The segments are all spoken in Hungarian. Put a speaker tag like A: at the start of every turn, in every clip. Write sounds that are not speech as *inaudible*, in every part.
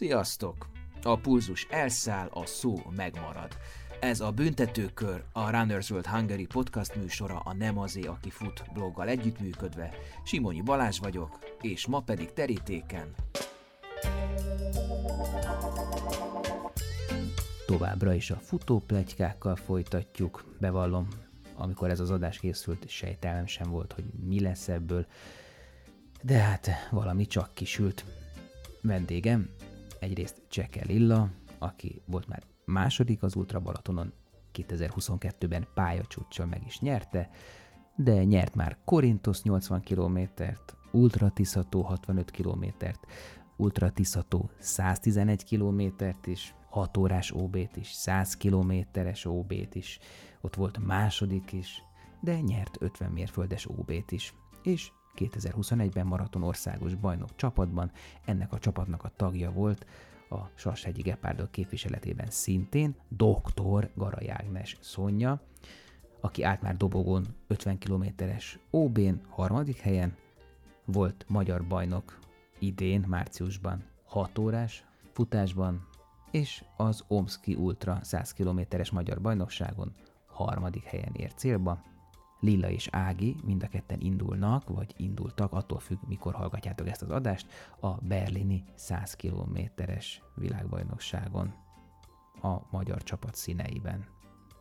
A: Sziasztok! A pulzus elszáll, a szó megmarad. Ez a Büntetőkör, a Runners World Hungary podcast műsora a Nem azé, aki fut bloggal együttműködve. Simonyi Balázs vagyok, és ma pedig terítéken. Továbbra is a futóplegykákkal folytatjuk, bevallom, amikor ez az adás készült, sejtelem sem volt, hogy mi lesz ebből, de hát valami csak kisült. Vendégem egyrészt Cseke Lilla, aki volt már második az Ultra Balatonon, 2022-ben pályacsúccsal meg is nyerte, de nyert már Korintos 80 kilométert, Ultra Tiszató 65 kilométert, Ultra Tiszató 111 kilométert is, 6 órás OB-t is, 100 kilométeres OB-t is, ott volt második is, de nyert 50 mérföldes OB-t is, és 2021-ben maraton országos bajnok csapatban, ennek a csapatnak a tagja volt a Sashegyi Gepárdok képviseletében szintén dr. Garai Ágnes Szonya, aki állt már dobogón 50 kilométeres OB-n harmadik helyen, volt magyar bajnok idén, márciusban 6 órás futásban, és az Omski Ultra 100 kilométeres magyar bajnokságon harmadik helyen ért célba, Lilla és Ági mind a ketten indulnak, vagy indultak, attól függ, mikor hallgatjátok ezt az adást, a berlini 100 kilométeres világbajnokságon a magyar csapat színeiben.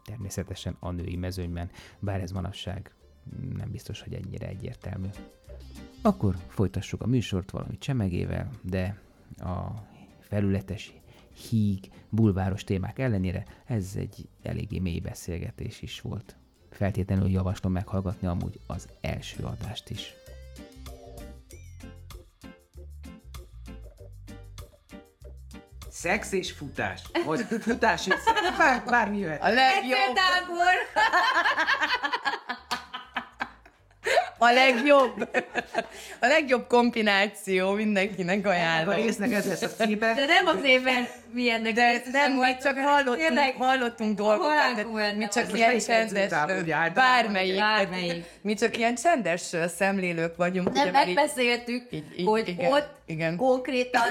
A: Természetesen a női mezőnyben, bár ez manapság nem biztos, hogy ennyire egyértelmű. Akkor folytassuk a műsort valami csemegével, de a felületes híg, bulváros témák ellenére ez egy eléggé mély beszélgetés is volt feltétlenül javaslom meghallgatni amúgy az első adást is. Szex és futás. Vagy futás és szex. Bár, bármi jöhet.
B: A legjobb. A legjobb. A legjobb kombináció mindenkinek ajánlom.
A: A résznek ez lesz a címe.
C: De nem azért, mert milyennek
B: De nem, mi csak hallottunk, hallottunk dolgokat, mi csak ilyen csendes, bármelyik,
C: Bármelyik.
B: mi csak ilyen csendes szemlélők vagyunk. Így-
C: megbeszéltük,
B: így- így-
C: hogy
B: igen,
C: ott
B: igen.
C: konkrétan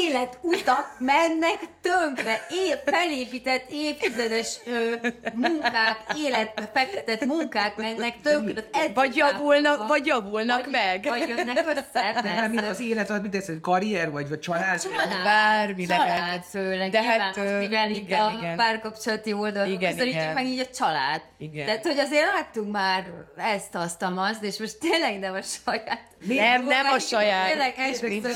C: életutak mennek tönkre, é- felépített évtizedes ö, munkák, életbe fektetett munkák mennek tönkre.
B: Vagy javulnak, vagy javulnak meg.
C: Vagy jönnek össze.
A: Nem, az élet, az mit ez, karrier vagy, vagy család?
B: Bármi lehet.
C: Főleg,
B: De
C: de
B: hát,
C: hát,
B: ö,
C: mivel
B: igen,
C: a
B: igen.
C: párkapcsolati oldalon közelítjük meg így a család.
B: Igen.
C: Tehát, hogy azért láttunk már ezt, azt, azt, és most tényleg nem a saját.
B: Nem, nem a saját.
C: Tényleg.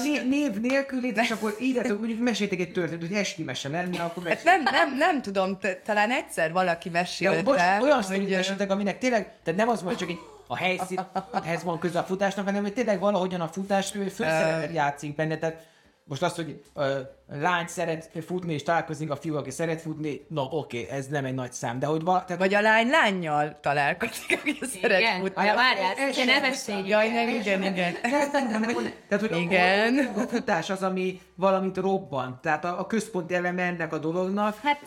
A: Név, név nélkül, és akkor írjátok, mondjuk meséltek egy történetet, hogy esti mese lenne, akkor
B: Hát nem, nem, nem tudom, talán egyszer valaki
A: Ja,
B: mesélte.
A: bocs, olyan
B: hogy,
A: meséltek, aminek tényleg, tehát nem az hogy csak egy a helyszínhez van köze a futásnak, hanem hogy tényleg valahogyan a futás főszerepet játszik benne. Tehát most az, hogy uh, lány szeret futni, és találkozik a fiú, aki szeret futni, no oké, okay, ez nem egy nagy szám, de hogy vala, tehát,
B: Vagy a lány lányjal találkozik, aki szeret
C: Igen,
B: futni.
C: ja, várjál,
A: Ez
C: ne beszélj.
B: Jaj, nem, igen, igen. *laughs*
A: tehát, hogy
B: Igen.
A: A, a futás az, ami valamit robban. Tehát a, a központi eleme ennek a dolognak.
C: Hát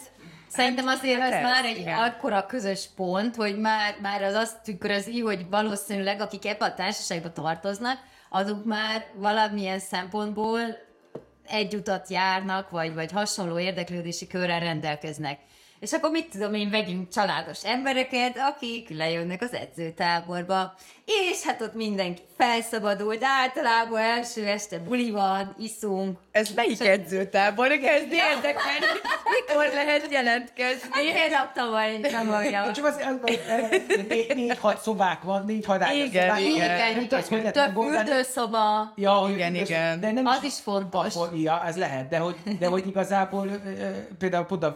C: Szerintem azért ez
B: persze,
C: már egy
B: igen.
C: akkora közös pont, hogy már, már az azt tükrözi, hogy valószínűleg akik ebbe a társaságba tartoznak, azok már valamilyen szempontból egy utat járnak, vagy, vagy hasonló érdeklődési körrel rendelkeznek. És akkor mit tudom én, vegyünk családos embereket, akik lejönnek az edzőtáborba, és hát ott mindenki felszabadult, általában első este buli van, iszunk,
B: Ez melyik edzőtábor? Kezd érdekelni. Mikor lehet jelentkezni?
C: Én raktam nem
A: Csak az, az, az négy, négy, hat szobák van, négy hat ágyas
B: Igen,
A: szobák.
B: igen.
C: Igen, igen. Több fürdőszoba,
A: Ja, hogy-
B: Igen, igen.
A: De nem
C: az is fontos.
A: Ja, ez lehet, de hogy, de hogy igazából például pont a,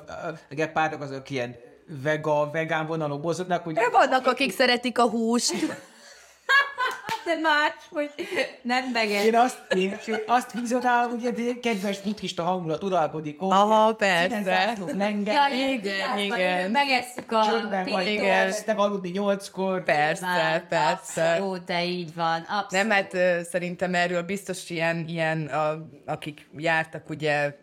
A: a gepárdok azok ilyen vega, vegán vonalon mozognak, hogy
B: De vannak, akik szeretik a húst.
C: De más, hogy nem meged.
A: én azt, én, azt vizionálom, hogy egy kedves buddhista hangulat uralkodik. ott.
B: Aha, persze.
A: Lenge,
C: Ja,
B: igen, igen.
C: Megesszük a
A: csöndben vagy,
B: Igen.
A: te aludni nyolckor.
B: Persze, persze.
C: Abszolút, de így van. Abszolút.
B: Nem, hát szerintem erről biztos ilyen, ilyen a, akik jártak ugye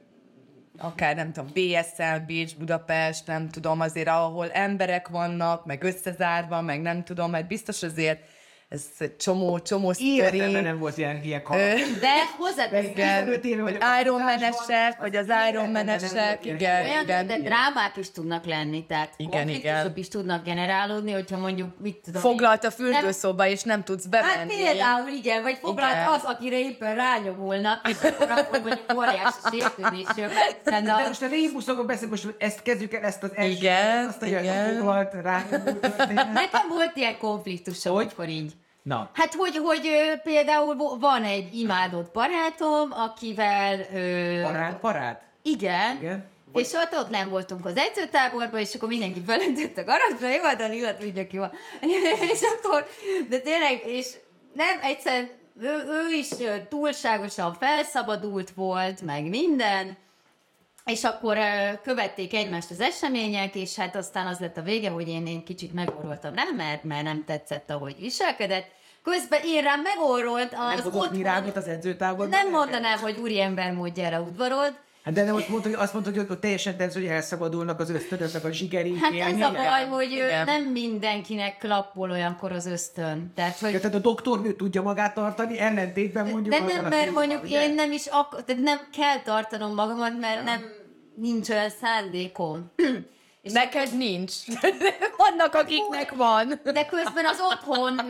B: akár nem tudom, BSL, Bécs, Budapest, nem tudom, azért ahol emberek vannak, meg összezárva, meg nem tudom, mert biztos azért ez csomó, csomó
D: Életemben
B: sztori.
D: nem volt ilyen, ilyen kaland.
C: De hozzáteszem,
B: Igen.
D: 15 éve vagyok.
B: Iron Man-esek, vagy az Iron Man-esek, igen,
C: olyan,
B: igen.
C: de drámák is tudnak lenni, tehát
B: Igen,
C: konfliktusok
B: igen.
C: is tudnak generálódni, hogyha mondjuk, mit tudom
B: Foglalt a fürdőszoba, és nem tudsz
C: Hát
B: bemenni.
C: például igen, vagy foglalt
B: Igen.
C: az, akire éppen rányomulnak, és akkor mondjuk óriási sértődésről.
D: De
C: De
D: most a rébuszokról beszélünk, most ezt kezdjük el, ezt az első,
B: Igen,
D: azt a
B: igen.
D: foglalt rá.
C: Nekem volt ilyen konfliktusom,
D: Hogy?
C: amikor így.
D: Na,
C: Hát, hogy, hogy például van egy imádott barátom, akivel... Ö,
D: parát, parát.
C: Igen.
D: Igen.
C: És ott, ott nem voltunk az edzőtáborban, és akkor mindenki felentett a garázsba, jó, hát a illat tudja ki van. *laughs* és akkor, de tényleg, és nem egyszer, ő, ő is túlságosan felszabadult volt, meg minden, és akkor követték egymást az események, és hát aztán az lett a vége, hogy én, én kicsit megoroltam rá, mert, mert nem tetszett, ahogy viselkedett. Közben én rám megorolt
D: Nem
C: az
D: fogok
C: otthon-
D: az edzőtáborban.
C: Nem mondanám, hogy úriember módjára udvarod,
D: Hát de nem ott mondta, hogy azt mondta, hogy ott teljesen tetsz, hogy elszabadulnak az ösztönöznek a zsigeri.
C: Hát ez a baj, hogy
B: Igen.
C: nem mindenkinek klappol olyankor az ösztön. Tehát, hogy
D: Ja, tehát a doktornő tudja magát tartani, ellentétben mondjuk...
C: de nem, mert
D: fiúval,
C: mondjuk
D: ugye?
C: én nem is ak- tehát nem kell tartanom magamat, mert nem nincs olyan szándékom. És
B: Neked nincs. *laughs* Vannak, akiknek van.
C: de közben az otthon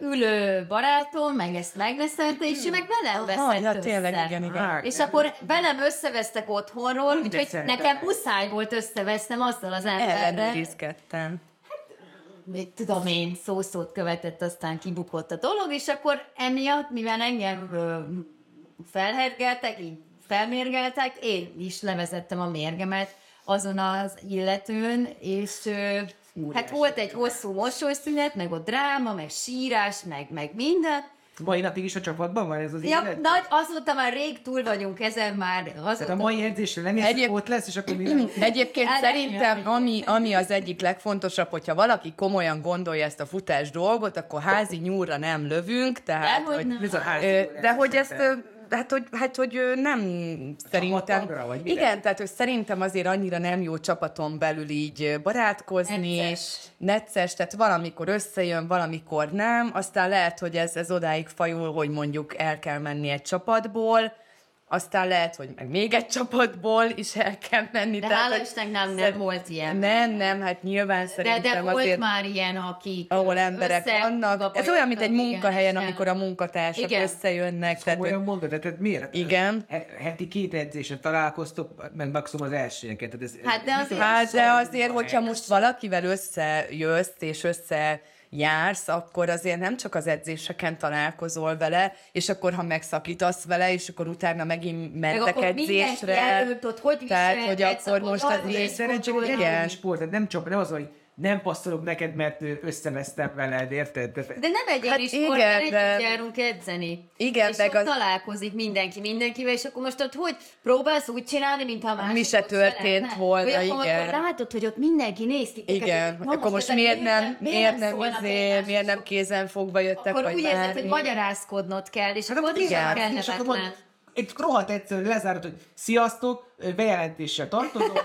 C: ülő barátom meg ezt megbeszélte, és ő meg velem veszett
B: ja,
C: össze.
B: tényleg, igen, igen.
D: Hát,
C: És akkor velem összevesztek otthonról, úgyhogy nekem muszáj volt összevesznem azzal az emberrel,
B: Ellenőrizgettem.
C: mit tudom én, szószót követett, aztán kibukott a dolog, és akkor emiatt, mivel engem felhergeltek, így felmérgeltek, én is levezettem a mérgemet azon az illetőn, és ö, hát volt egy hosszú mosolyszünet, meg ott dráma, meg sírás, meg, meg minden.
D: Mai napig is a csapatban van ez az
C: Ja,
D: élet?
C: nagy, azóta már rég túl vagyunk ezen már.
D: Tehát a
C: Azóta,
D: mai edzésre nem
B: Egyéb-
D: ott lesz, és akkor mi *clears throat*
B: Egyébként
C: El-
B: szerintem, ami, ami az egyik legfontosabb, hogyha valaki komolyan gondolja ezt a futás dolgot, akkor házi nyúlra nem lövünk, tehát,
C: Dehogy
B: hogy,
C: nem.
D: Bizony, házi
B: ö, de hogy ezt, ö, hát hogy, hát, hogy nem szerintem,
D: vagy mire?
B: igen, tehát hogy szerintem azért annyira nem jó csapaton belül így barátkozni,
C: Necces.
B: necces, tehát valamikor összejön, valamikor nem, aztán lehet, hogy ez, ez odáig fajul, hogy mondjuk el kell menni egy csapatból, aztán lehet, hogy meg még egy csapatból is el kell menni.
C: de
B: tehát,
C: hála Istennek nem, nem volt ilyen.
B: Nem, nem, hát nyilván
C: De,
B: szerintem
C: de volt
B: azért,
C: már ilyen, akik
B: ahol emberek vannak. Ez olyan, mint egy
C: igen,
B: munkahelyen,
C: és
B: amikor a munkatársak
C: Igen.
B: összejönnek. Tehát,
D: Olyan mondod, de tehát miért?
B: Igen.
D: He- Heti két edzésen találkoztok, meg maximum az. Tehát ez,
C: Hát de azért-
B: Hát de azért, hogyha most valakivel összejössz és össze jársz, akkor azért nem csak az edzéseken találkozol vele, és akkor ha megszakítasz vele, és akkor utána megint
C: Meg
B: mentek
C: mindenki
B: edzésre.
C: ott hogy
B: Tehát, hogy akkor most
C: arra
B: azért
C: is
D: Szerencsére
C: gondolj.
D: egy
B: Igen.
D: ilyen sport, tehát nem csak, nem az, hogy nem passzolok neked, mert összevesztem veled, érted? Tehát-
C: De nem egy
B: Hát igen,
C: mert
B: de-
C: járunk edzeni.
B: Igen,
C: és
B: meg
C: ott
B: az-
C: találkozik mindenki mindenkivel, és akkor most ott hogy próbálsz úgy csinálni, mintha a másik
B: se
C: ott
B: történt
C: szeretne?
B: volna,
C: Vagy akkor,
B: igen.
C: Akkor látod, hogy ott mindenki néz ki.
B: Igen,
C: Na,
B: akkor most miért nem, miért nem,
C: egymáshoz?
B: miért nem kézen fogva jöttek,
C: Akkor
B: vagy
C: úgy érzed, hogy magyarázkodnod kell, és
D: Hát
C: akkor
D: igen, és akkor egy rohadt egyszerű lezárod, hogy sziasztok, bejelentéssel tartozom,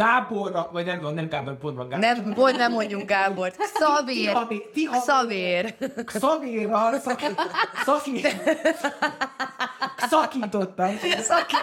D: Gáborra, vagy nem van, nem Gábor, pont van Gábor.
B: Nem, pont nem mondjunk Gábort. Szavér.
D: Tihamér.
B: Szavér.
D: Szavérral szakít, szakít, szakítottam.
B: Szaki,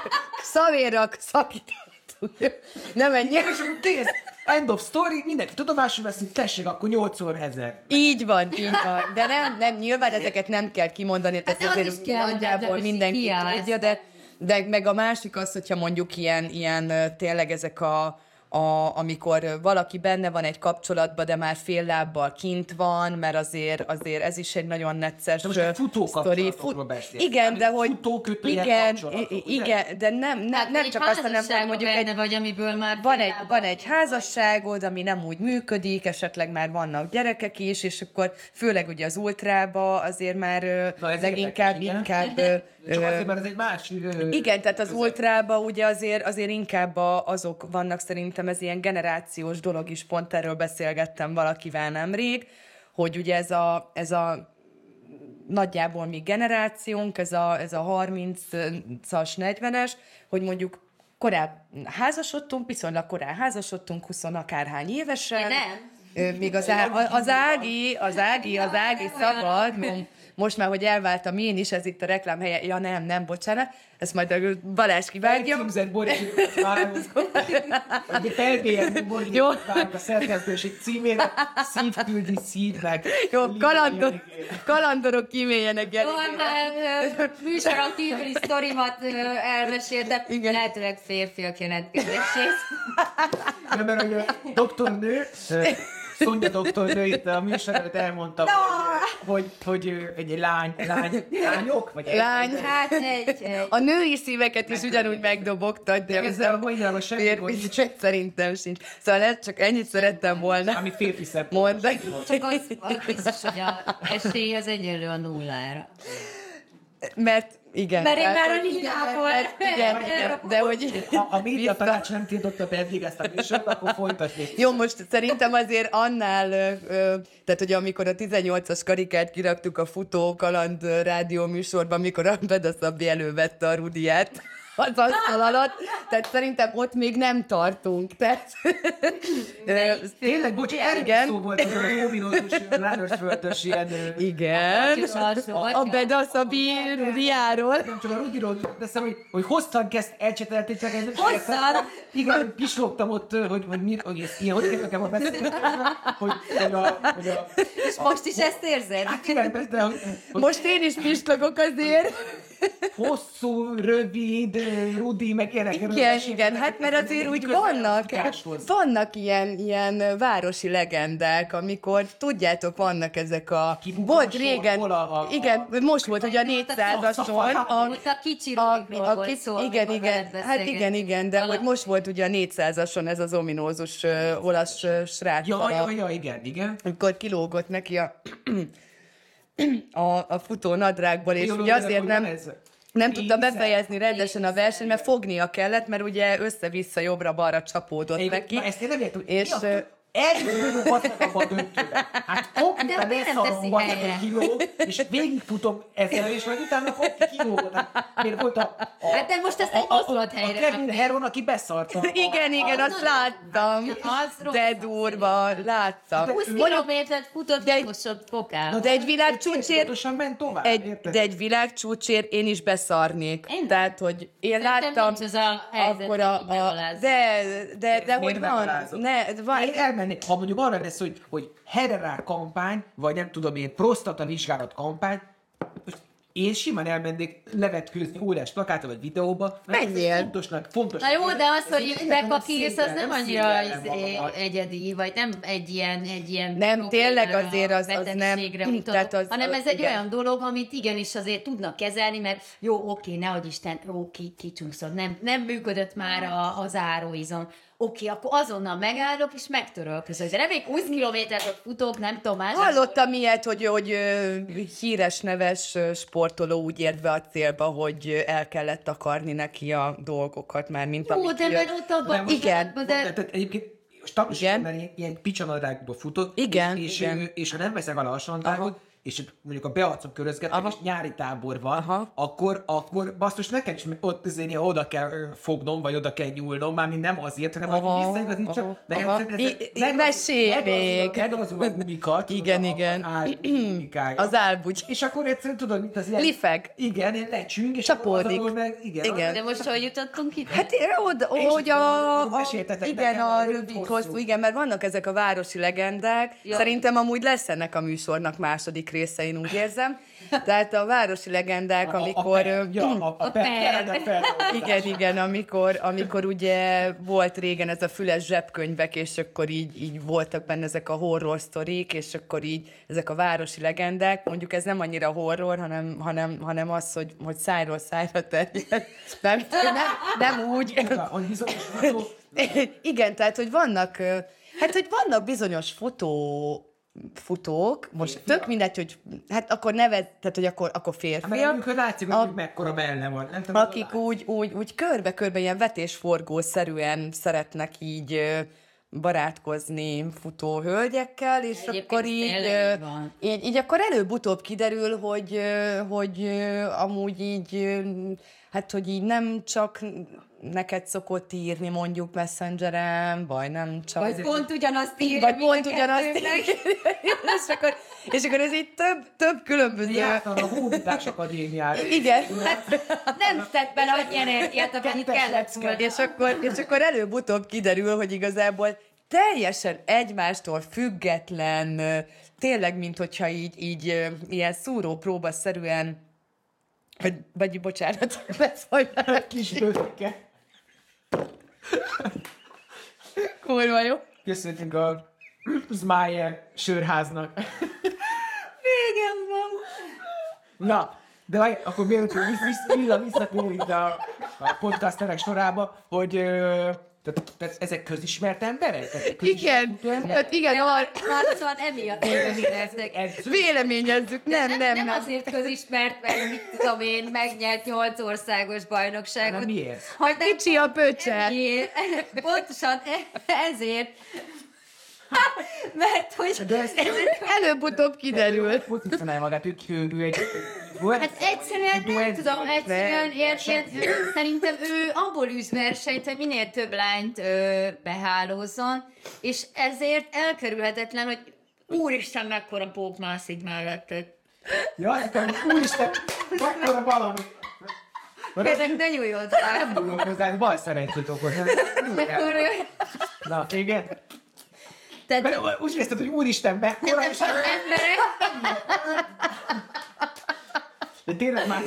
B: szavérrak szakítottuk. Nem ennyi.
D: És kész. End of story, mindenki tudomásul veszik, tessék, akkor 8 ezer.
B: Így van, így van. De nem, nem, nyilván ezeket nem kell kimondani, tehát
C: Hát az
B: azért
C: kell,
B: nagyjából
C: de
B: mindenki tudja, de, de meg a másik az, hogyha mondjuk ilyen, ilyen tényleg ezek a a, amikor valaki benne van egy kapcsolatban, de már fél lábbal kint van, mert azért, azért ez is egy nagyon necces
D: De most futó
B: sztori.
D: beszélsz.
B: Igen, de hogy igen, igen, de nem, nem,
C: Hát
B: nem csak azt, hanem hogy mondjuk egy
C: vagy, amiből már
B: van egy, van egy házasságod, ami nem úgy működik, esetleg már vannak gyerekek is, és akkor főleg ugye az ultrába azért már
D: Na, ez
B: leginkább
D: érdekes,
B: inkább... *laughs*
D: Csak azért, mert ez egy másik... ö,
B: igen, tehát az ultrába ugye azért, azért inkább azok vannak szerintem, ez ilyen generációs dolog is, pont erről beszélgettem valakivel nemrég, hogy ugye ez a, ez a nagyjából mi generációnk, ez a, ez a 30-as, 40-es, hogy mondjuk korábban házasodtunk, viszonylag korán házasodtunk, 20 akárhány évesen.
C: Én nem.
B: Ö, Míg az, Á- az Ági, az Ági, az Ági szakad, most már, hogy elváltam én is, ez itt a reklám helye. Ja nem, nem, bocsánat, ezt majd a Balázs kivágja.
D: Boris Ugye felbélyezni Boris
B: Jó.
D: a szerkesztőség címére, szív küldi szívnek.
B: Jó, kalandor, kalandorok kíméljenek el.
C: Jó, már ö, műsoron kívüli sztorimat ö, elmeséltem,
B: Igen.
C: lehetőleg férfiak jelentkezését.
D: Nem, mert hogy a doktornő, Szonya doktornő itt a műsor előtt elmondta, hogy, hogy ő egy lány, lány, lányok, vagy egy-
B: Lány,
C: Hát egy, egy
B: a női szíveket is ugyanúgy megdobogtad, de
D: Ezzel a magyarul semmi
B: férfi szerintem sincs. Szóval ez csak ennyit szerettem volna
D: ami férfi szebb.
B: mondani.
C: csak az, az biztos, hogy a esély az egyenlő a nullára.
B: Mert igen.
C: Mert én már a
B: hogy-
C: ligából...
B: Igen, igen, de hogy...
D: Ha a média tanács nem tiltotta be eddig ezt a műsort, akkor folytatni.
B: Jó, most szerintem azért annál, tehát hogy amikor a 18-as karikát kiraktuk a futó kaland rádió műsorban, amikor a Beda Szabi elővette a Rudiát az asztal alatt, tehát szerintem ott még nem tartunk. Tehát,
D: Tényleg, bocs,
B: Igen.
D: szó volt, az a ominózus ilyen...
B: igen, a Beda Szabi Rudiáról.
D: Nem csak a Rudiról teszem, hogy, hogy hoztan kezd elcsetelték, csak ez
C: Hosszan?
D: Igen, pislogtam ott, hogy, hogy, mi, hogy ez ilyen, hogy kell nekem a beszélni, hogy, hogy, a, hogy a,
C: És most is ezt érzed?
D: hát igen, de hogy, hogy
B: Most én is pislogok azért.
D: Hosszú, rövid, Rudi, meg ilyenek.
B: Igen, igen, hát mert azért úgy vannak, vannak ilyen, ilyen városi legendák, amikor, tudjátok, vannak ezek a... Volt régen,
D: a- a-
B: igen, most volt ugye a 400-ason, a,
C: Ott a kicsi
B: a, a,
C: szó,
B: igen, igen, hát igen, igen, de hogy most volt ugye a 400-ason ez az ominózus uh, olasz uh, srác,
D: Ja,
B: a-
D: ja, ja, igen, igen.
B: amikor kilógott neki a, a, a futó nadrágból, és
D: Jó,
B: ugye azért nem,
D: ez?
B: nem tudta befejezni rendesen a versenyt, mert fognia kellett, mert ugye össze-vissza jobbra-balra csapódott
D: Én,
B: neki.
D: ezt én nem értem,
B: És,
D: mi
B: ö,
D: a Eljutunk abba a döntőbe. Hát
C: De
D: konkrétan valamit
C: helyre?
D: a kiló, és végigfutom ezzel, és majd utána hopp, kilógott. Hát, miért volt a, a,
C: Hát de most ezt nem mozdulod
D: a
C: helyre.
D: Kevin Heron, aki beszarta. a-
B: Igen, igen, azt láttam.
C: Az.
B: De durva, láttam.
C: 20
B: Mondjuk,
C: kilométert futott,
B: de egy-
C: utolsó fokál.
B: de egy világcsúcsért,
D: ment tovább,
B: egy, de egy világcsúcsért én is beszarnék. Tehát, hogy én láttam,
C: ez a helyzet,
B: akkor a, a de, de, de, hogy van, ne, van,
D: Én elmennék, ha mondjuk arra lesz, hogy, hogy Herrera kampány, vagy nem tudom én, prostata vizsgálat kampány, én simán elmennék levetkőzni órás plakátra vagy videóba.
B: Menjél.
D: Fontosnak, fontos.
C: Na jó, de az, hogy bekakírsz, az nem annyira
D: magamat.
C: egyedi, vagy nem egy ilyen, egy ilyen
B: Nem, tényleg azért az- az nem- tehát az-
C: hanem ez egy
B: igen.
C: olyan dolog, amit igenis azért tudnak kezelni, mert jó, oké, nehogy Isten, ó, ki, kicsúszod, nem, nem működött már a, az áróizom. Oké, akkor azonnal megállok és megtörölök között. De még 20 kilométert futok, nem tudom más.
B: Hallottam ilyet, hogy, hogy híres, neves sportoló úgy ért be a célba, hogy el kellett takarni neki a dolgokat már, mint
C: Jó,
B: amit
C: de mert ott abban...
B: Igen.
C: De,
D: egyébként
B: Igen.
D: ember ilyen, ilyen picsanadrágba futott,
B: Igen,
D: és,
B: igen.
D: És, és ha nem veszek a sandágot, és mondjuk a bearcom körözgetek,
B: Aha.
D: és nyári tábor van,
B: Aha.
D: akkor, akkor basszus, nekem is ott azért ilyen oda kell fognom, vagy oda kell nyúlnom, már mind nem azért, hanem
B: Aha,
D: hogy visszaigazítsak,
B: aha,
D: de
B: aha. mesélj még. *laughs* Igen, igen. Az álbugy.
D: És akkor egyszerűen tudod, mint az ilyen...
B: Lifeg.
D: Igen, ilyen lecsünk, és
B: Csapódik.
D: meg, igen.
B: Igen.
C: de most hogy jutottunk itt?
B: Hát én oda, hogy a, igen, a rövid
D: hosszú.
B: igen, mert vannak ezek a városi legendák.
C: Ja.
B: Szerintem amúgy lesz ennek a műsornak második része, én úgy érzem. Tehát a városi legendák, amikor...
D: A, a,
B: ö,
D: ja, a, a,
C: per.
D: per, per,
B: Igen, igen, amikor, amikor ugye volt régen ez a füles zsebkönyvek, és akkor így, így voltak benne ezek a horror sztorik, és akkor így ezek a városi legendák, mondjuk ez nem annyira horror, hanem, hanem, hanem az, hogy, hogy szájról szájra terjed. Nem, nem, nem úgy. Igen, tehát, hogy vannak, hát, hogy vannak bizonyos fotó futók, most tök mindegy, hogy hát akkor neved, tehát, hogy akkor, akkor
D: mert
B: férfiak,
D: amikor látszik,
B: A-
D: hogy mekkora melle van. Nem tudom,
B: akik úgy, úgy, úgy körbe-körbe ilyen vetésforgószerűen szeretnek így barátkozni futó hölgyekkel, és
C: Egyébként
B: akkor így,
C: így
B: így, akkor előbb-utóbb kiderül, hogy, hogy amúgy így, hát hogy így nem csak neked szokott írni mondjuk Messengeren, vagy nem csak...
C: Vagy pont ugyanazt írja,
B: vagy pont ugyanazt és, akkor, és akkor ez így több, több különböző...
D: Jártam a Hódítás Akadémiára.
B: Igen.
C: Nem tett bele annyi energiát, amennyit kellett volna.
B: És akkor, és akkor előbb-utóbb kiderül, hogy igazából teljesen egymástól független, tényleg, mint hogyha így, így ilyen szúrópróba szerűen, vagy, vagy bocsánat, beszólj
D: Kis bőke.
B: kurva jó.
D: Köszönjük a Zmájer sörháznak.
C: Régen van.
D: Na, de várj, akkor mielőtt hogy vissza, vissza, visszatérünk ide a, a podcasterek sorába, hogy ö, tehát, tehát ezek közismert emberek? Tehát közismert
B: Igen,
D: emberek?
B: hát igen, ar-
C: Hát szóval emiatt éreztek.
B: véleményezzük, nem, nem,
C: nem,
B: nem.
C: azért közismert, mert mit tudom én, megnyert nyolc országos bajnokságot.
D: Nem, miért?
C: Hogy
B: Kicsi a pöcse.
C: Pontosan e- ezért. *laughs* Mert hogy...
D: De ezt
B: Előbb-utóbb kiderül.
D: pozícionálja magát, ő, ő, ő egy...
C: Hát egyszerűen nem tudom, egyszerűen érted, szerintem ő abból űz versenyt, hogy minél több lányt ö, behálózzon, és ezért elkerülhetetlen, hogy úristen, mekkora pók mászik melletted.
D: Ja, nekem, úristen, mekkora valami.
C: Ezek de nyújj hozzá.
D: Nem tudok hozzá, bal szerencsét okoz. Na, igen.
C: Tehát
D: Mert úgy érezted, hogy úristen, mekkora, és
C: emberek,
D: de tényleg már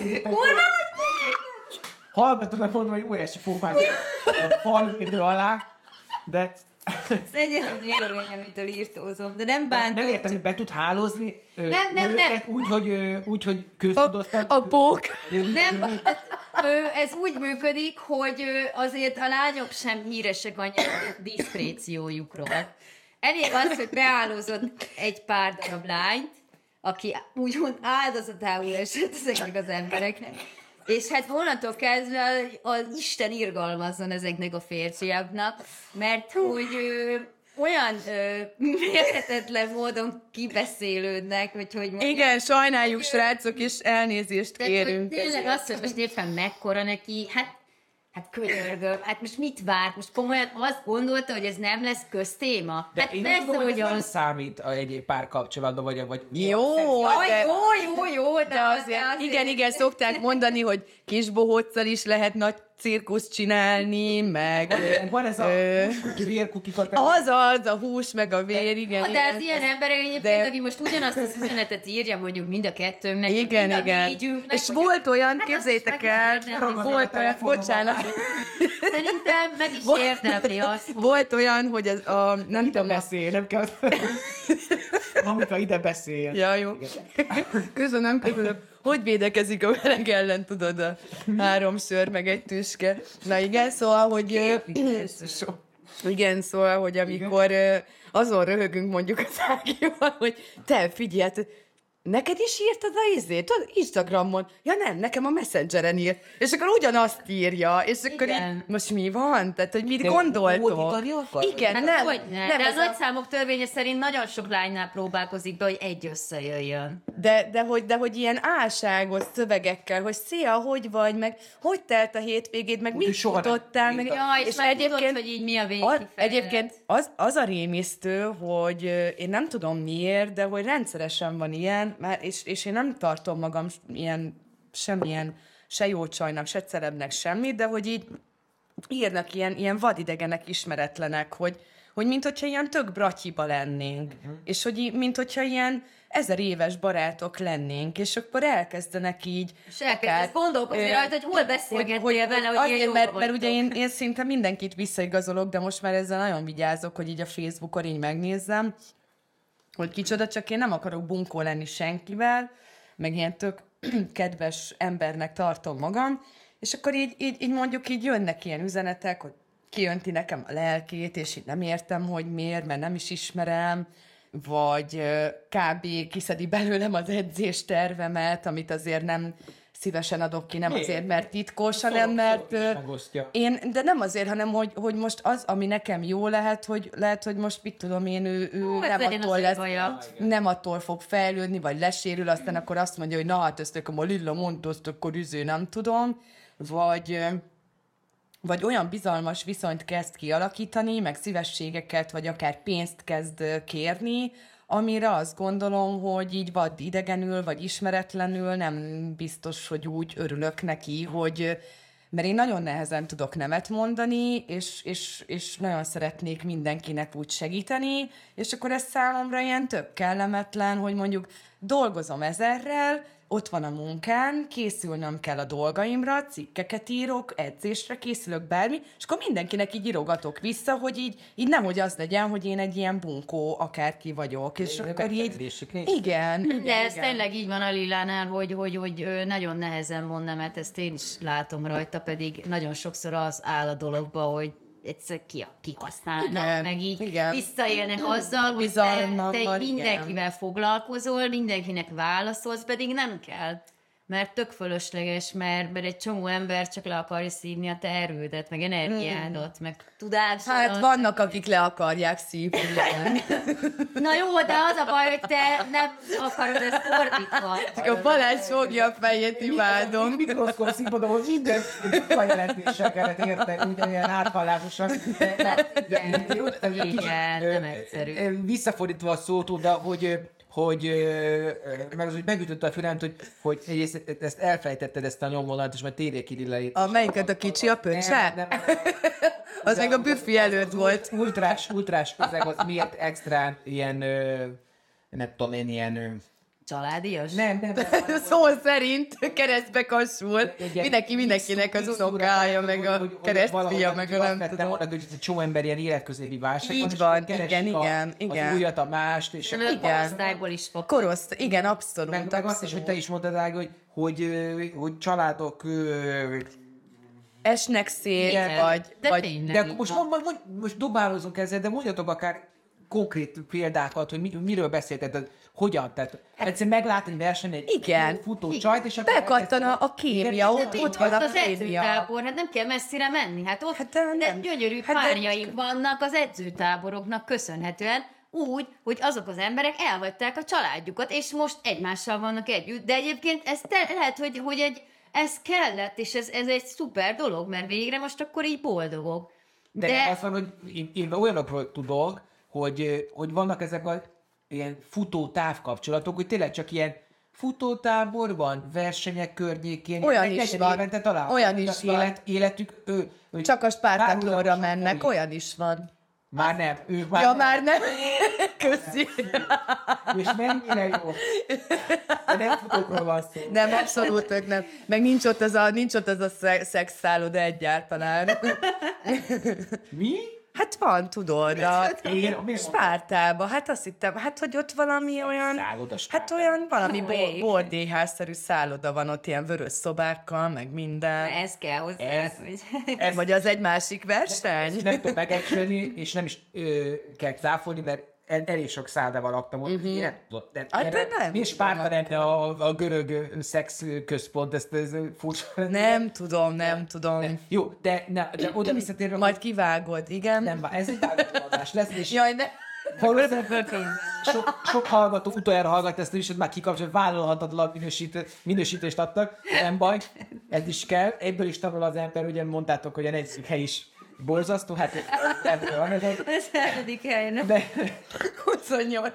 D: hallgatónak mondom, hogy óriási fófát a falvédő alá, de
C: Szegyen az élőlényem, amitől írtózom, de nem bántom.
D: nem értem, hogy be tud hálózni
C: Nem, nem,
D: nőket úgy, hogy, úgy, hogy
B: A,
D: köztudottan.
B: a pók.
C: Nem, ö, ez úgy működik, hogy azért a lányok sem híresek annyira a diszkréciójukról. Elég az, hogy beállózott egy pár darab lányt, aki úgymond áldozatául esett ezeknek az embereknek. És hát onnantól kezdve az Isten irgalmazzon ezeknek a férfiaknak, mert hogy ö, olyan ö, mérhetetlen módon kibeszélődnek, hogy hogy mondjam,
B: Igen, sajnáljuk, srácok, és elnézést
C: hogy
B: kérünk.
C: Tényleg azt, hogy most éppen mekkora neki, hát Hát könyörgöm, hát most mit várt? Most komolyan azt gondolta, hogy ez nem lesz köztéma?
D: De
C: hát
D: én
C: persze,
D: nem tudom, hogy nem számít a egyéb párkapcsolatban, vagy, vagy
B: Jó,
C: Jaj,
B: de,
C: jó, jó, jó, de,
B: de azért, igen, igen, szokták mondani, hogy kisbohóccal is lehet nagy cirkuszt csinálni, meg...
D: Van ez a vérkukikat.
B: Az az, a hús, meg a vér, igen.
C: De az ilyen emberek egyébként,
B: De-
C: aki most ugyanazt az üzenetet írja mondjuk mind a kettőnknek,
B: Igen,
C: mind
B: igen.
C: négyünknek,
B: És volt olyan,
C: Hát
B: képzétek el, volt olyan, bocsánat,
C: Szerintem meg is érdemli azt.
B: volt olyan, hogy az a, nem tudom,
D: beszél, nem kell... *laughs* Amikor ide beszél.
B: Ja, jó. *laughs* Köszönöm, köszönöm. Hogy védekezik a meleg ellen, tudod, a három ször, meg egy tüske. Na igen, szóval, hogy... Igen, szóval, hogy amikor ö, azon röhögünk mondjuk az Ágival, hogy te figyelj, hát neked is írtad a izét? Instagramon. Ja nem, nekem a Messengeren írt. És akkor ugyanazt írja, és akkor
C: Igen.
B: így, most mi van? Tehát, hogy mit
D: De
B: gondoltok? Igen,
C: Hát
B: nem,
C: hogy ne?
B: nem,
C: De az
B: a-
C: nagyszámok törvénye szerint nagyon sok lánynál próbálkozik be, hogy egy összejöjjön.
B: De, de, hogy, de hogy ilyen álságos szövegekkel, hogy szia, hogy vagy, meg hogy telt a hétvégéd, meg mit
D: soha nem
B: futottál, meg...
C: Ja, és, és már tudod, hogy így mi a
B: az,
C: végkifejlet.
B: egyébként az, az a rémisztő, hogy én nem tudom miért, de hogy rendszeresen van ilyen, mert, és, és én nem tartom magam ilyen, semmilyen, se jó csajnak, se celebnek, semmit, de hogy így írnak ilyen, ilyen vadidegenek, ismeretlenek, hogy, hogy mint hogyha ilyen tök bratyiba lennénk, uh-huh. és hogy í- mint hogyha ilyen ezer éves barátok lennénk, és akkor elkezdenek így...
C: És elkezdesz gondolkozni
B: ö,
C: rajta, hogy hol beszélgetnél vele, hogy
B: azért,
C: ilyen
B: mert, mert ugye én, én szinte mindenkit visszaigazolok, de most már ezzel nagyon vigyázok, hogy így a Facebookon így megnézzem, hogy kicsoda, csak én nem akarok bunkó lenni senkivel, meg ilyen tök *clears throat* kedves embernek tartom magam, és akkor így, így, így mondjuk így jönnek ilyen üzenetek, hogy kijönti nekem a lelkét, és így nem értem, hogy miért, mert nem is ismerem, vagy kb. kiszedi belőlem az edzéstervemet, amit azért nem szívesen adok ki, nem
D: Miért?
B: azért, mert titkos, hanem mert...
D: Megosztja.
B: én, de nem azért, hanem hogy, hogy most az, ami nekem jó lehet, hogy lehet, hogy most mit tudom én, ő, ő
C: ez
B: nem attól lesz, nem attól fog fejlődni, vagy lesérül, aztán akkor azt mondja, hogy na hát ezt nekem a Lilla mondta, azt akkor üző nem tudom, vagy, vagy olyan bizalmas viszonyt kezd kialakítani, meg szívességeket, vagy akár pénzt kezd kérni, amire azt gondolom, hogy így vad idegenül, vagy ismeretlenül nem biztos, hogy úgy örülök neki, hogy mert én nagyon nehezen tudok nemet mondani, és, és, és nagyon szeretnék mindenkinek úgy segíteni, és akkor ez számomra ilyen tök kellemetlen, hogy mondjuk dolgozom ezerrel, ott van a munkám, készülnöm kell a dolgaimra, cikkeket írok, edzésre készülök bármi, és akkor mindenkinek így írogatok vissza, hogy így, így nehogy az legyen, hogy én egy ilyen bunkó akárki vagyok, és akkor így... Igen. igen,
C: De ez
B: igen.
C: tényleg így van a Lilánál, hogy, hogy, hogy nagyon nehezen mond nemet, ezt én is látom rajta, pedig nagyon sokszor az áll a dologba, hogy egyszer ki, kihasználnak,
B: Igen,
C: meg így
B: igen.
C: visszaélnek azzal, hogy te, te
B: igen.
C: mindenkivel foglalkozol, mindenkinek válaszolsz, pedig nem kell. Mert tök fölösleges, mert, mert egy csomó ember csak le akarja szívni a te erődet, meg energiádat, meg tudásodat.
B: Hát vannak, akik le akarják szívni.
C: Na jó, de az a baj, hogy te nem akarod ezt fordítva.
B: Csak a Balázs fogja a fejét, imádom.
D: Mikroszkóp színpadon, hogy minden bejelentéssel kellett érte, ugyanilyen áthallásosan.
C: Igen, nem egyszerű.
D: Visszafordítva a szót, de hogy, hogy meg az, hogy megütötte a fülemt, hogy, hogy egyrészt ezt elfelejtetted ezt a nyomvonalat, és majd térjék ki Lillai.
B: A melyiket a kicsi, a pöccse?
D: Nem, *laughs*
B: Az meg a büffi előtt volt.
D: ultrás, ultrás közeg, az miért extra ilyen, nem tudom én, ilyen,
C: Családias?
D: nem, nem, nem, *laughs*
B: Szó szerint keresztbe kassul.
D: Ugye,
B: Mindenki mindenkinek az unokája, meg a keresztfia, meg a nem tudom.
D: volna, hogy egy csomó ember ilyen életközépi válság
B: Így van,
D: akkor
B: igen,
D: a-
B: igen, igen.
D: Az újat, a mást, és
C: Nem,
B: Igen.
C: korosztályból is fog.
B: Koroszt, igen, abszolút.
D: meg, meg azt is, hogy te is mondtad, Ági, hogy, hogy, hogy családok
B: Esnek szét,
D: Igen.
B: vagy,
C: De
B: vagy.
D: De akkor most, most, most dobálozunk ezzel, de mondjatok akár konkrét példákat, hogy mi, miről beszélted, tehát hogyan, tehát egyszer meglátni versenyen egy
B: Igen.
D: futó csajt, és akkor
B: Bekattan a, a kémia, ott,
D: Igen,
B: ott van a
C: az
B: kémia.
C: edzőtábor, hát nem kell messzire menni. Hát ott
B: Hát, de nem.
C: gyönyörű
B: Hát,
C: hát
B: de-
C: vannak az edzőtáboroknak köszönhetően, úgy, hogy azok az emberek elhagyták a családjukat, és most egymással vannak együtt. De egyébként ez te, lehet, hogy, hogy egy, ez kellett, és ez, ez egy szuper dolog, mert végre most akkor így boldogok.
D: De,
C: De,
D: azt van, hogy én, én olyanokról tudok, hogy, hogy vannak ezek a ilyen futó távkapcsolatok, hogy tényleg csak ilyen futótábor van, versenyek környékén.
B: Olyan is van.
D: Évente találkoznak.
B: Olyan is van.
D: Élet, életük, ő,
B: Csak a Spartatlonra mennek, olyan is van.
D: Már nem, ők már
B: Ja,
D: nem.
B: már nem. *laughs* Köszi.
D: És mennyire jó. De nem futókról van szó.
B: Nem, abszolút ők nem. Meg nincs ott az a, nincs ott az a sze- szexszálloda egyáltalán.
D: Mi?
B: Hát van, tudod, a
D: Igen?
B: Spártába. Hát azt hittem, hát hogy ott valami olyan...
D: Szálloda
B: Hát olyan valami bo-
C: Melyik?
B: bordéházszerű szálloda van ott, ilyen vörös szobákkal, meg minden.
C: ez kell hozzá.
D: Ez-
C: hogy-
D: Ez
B: Vagy az egy másik verseny?
D: nem tudom megecsülni, és nem is ö, kell cáfolni, mert el, elég sok szállodával laktam ott. Uh-huh. Nem tudom. De,
B: Hát
D: erre-
B: nem
D: Mi is párta lenne a, a görög szex központ, ezt ez furcsa.
B: Nem tudom, nem tudom.
D: Jó, de, ne, de oda visszatérve,
B: Majd kivágod, igen?
D: nem, ez egy választás lesz, és
B: Jaj, ne...
D: valószínűleg sok, sok hallgató utoljára hallgat ezt is, hogy már kikapcsolt, vállalhatatlan minősít, minősítést adtak, nem baj, ez is kell. Ebből is tanul az ember, ugye mondtátok, hogy a negyedik hely is borzasztó, hát ebből van ez a, *laughs*
C: Ez hetedik helyen.
D: de,
B: 28.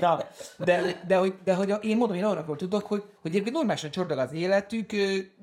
D: Na, de, de, hogy, de hogy én mondom, én arra tudok, hogy, hogy egyébként normálisan csordog az életük,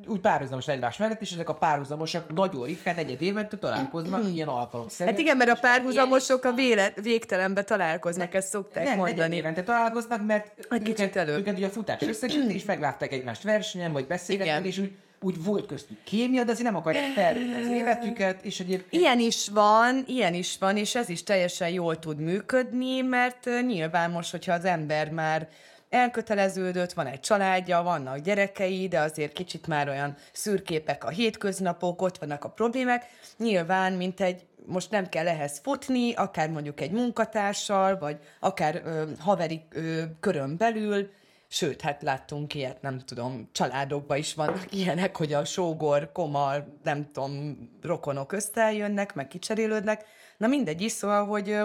D: úgy párhuzamos egymás mellett, és ezek a párhuzamosak nagyon ritkán egyed évente találkoznak ilyen alkalom szerint.
B: Hát igen, mert a párhuzamosok a véle, végtelenbe találkoznak, ezt szokták
D: nem,
B: mondani.
D: negyed évente találkoznak, mert
B: Egy kicsit
D: őket,
B: előbb.
D: őket ugye a futás összekötni, és meglátták egymást versenyen, vagy beszélgettek,
B: Igen.
D: és úgy, úgy volt köztük kémia, de azért nem akarják fel az életüket, és egyébként
B: Ilyen is van, ilyen is van, és ez is teljesen jól tud működni, mert nyilván most, hogyha az ember már elköteleződött, van egy családja, vannak gyerekei, de azért kicsit már olyan szürképek a hétköznapok, ott vannak a problémák. Nyilván, mint egy, most nem kell ehhez futni, akár mondjuk egy munkatársal, vagy akár ö, haveri ö, körön belül, Sőt, hát láttunk ilyet, nem tudom, családokban is vannak *laughs* ilyenek, hogy a sógor, komal, nem tudom, rokonok összejönnek, meg kicserélődnek. Na mindegy is, szóval, hogy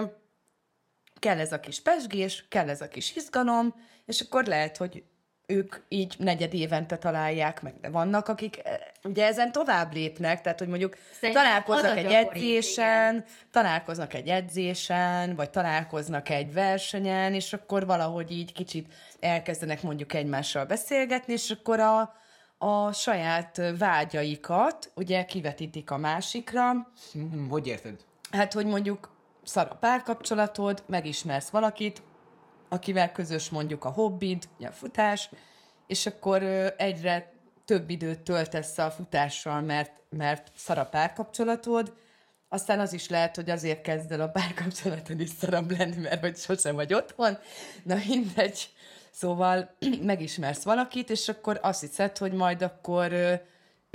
B: kell ez a kis pesgés, kell ez a kis izgalom, és akkor lehet, hogy ők így negyed évente találják meg, de vannak, akik eh, ugye ezen tovább lépnek, tehát hogy mondjuk
C: Szerintem
B: találkoznak egy edzésen, találkoznak egy edzésen, vagy találkoznak egy versenyen, és akkor valahogy így kicsit elkezdenek mondjuk egymással beszélgetni, és akkor a, a saját vágyaikat ugye kivetítik a másikra,
D: Hm, Hogy érted?
B: Hát, hogy mondjuk szar a párkapcsolatod, megismersz valakit, akivel közös mondjuk a hobbid, ugye a futás, és akkor egyre több időt töltesz a futással, mert, mert szar a párkapcsolatod, aztán az is lehet, hogy azért kezd el a párkapcsolatod is szarabb lenni, mert hogy sosem vagy otthon. Na mindegy. Szóval *clears throat* megismersz valakit, és akkor azt hiszed, hogy majd akkor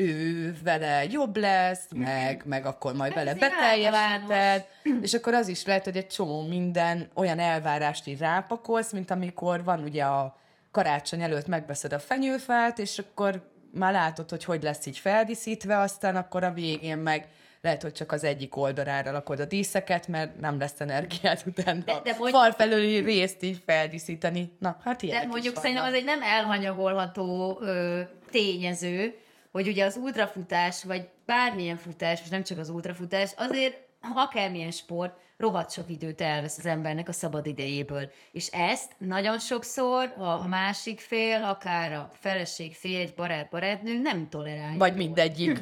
B: ő vele jobb lesz, meg, meg akkor majd vele beteljesíted, és akkor az is lehet, hogy egy csomó minden olyan elvárást így rápakolsz, mint amikor van ugye a karácsony előtt megbeszed a fenyőfát, és akkor már látod, hogy hogy lesz így feldíszítve, aztán akkor a végén meg lehet, hogy csak az egyik oldalára lakod a díszeket, mert nem lesz energiát utána
C: De- de
B: a
C: hogy-
B: fal felüli részt így feldíszíteni. Na, hát ilyen
C: De mondjuk szerintem az egy nem elhanyagolható ö, tényező, hogy ugye az ultrafutás, vagy bármilyen futás, most nem csak az ultrafutás, azért akármilyen sport, rohadt sok időt elvesz az embernek a szabad idejéből. És ezt nagyon sokszor a másik fél, akár a feleség, férj, barát, barátnő nem tolerálja.
B: Vagy mindegyik.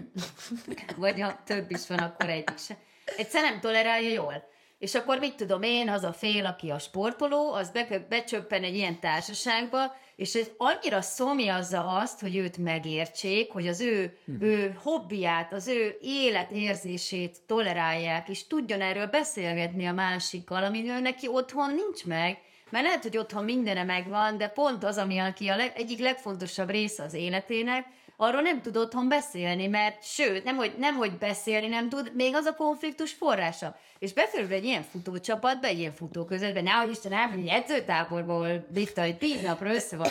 B: *laughs*
C: Vagy ha több is van, akkor egyik se. Egyszer nem tolerálja jól. És akkor mit tudom én, az a fél, aki a sportoló, az be, becsöppen egy ilyen társaságba, és ez annyira szomjazza azt, hogy őt megértsék, hogy az ő, ő hobbiját, az ő életérzését tolerálják, és tudjon erről beszélgetni a másikkal, ami ő neki otthon nincs meg, mert lehet, hogy otthon mindene megvan, de pont az, ami aki a leg, egyik legfontosabb része az életének, arról nem tud otthon beszélni, mert sőt, nem hogy, nem, hogy beszélni nem tud, még az a konfliktus forrása. És befelül egy ilyen futócsapatba, egy ilyen futóközletbe, nehogy Isten ám, egy edzőtáborból Britta, hogy tíz napra össze van.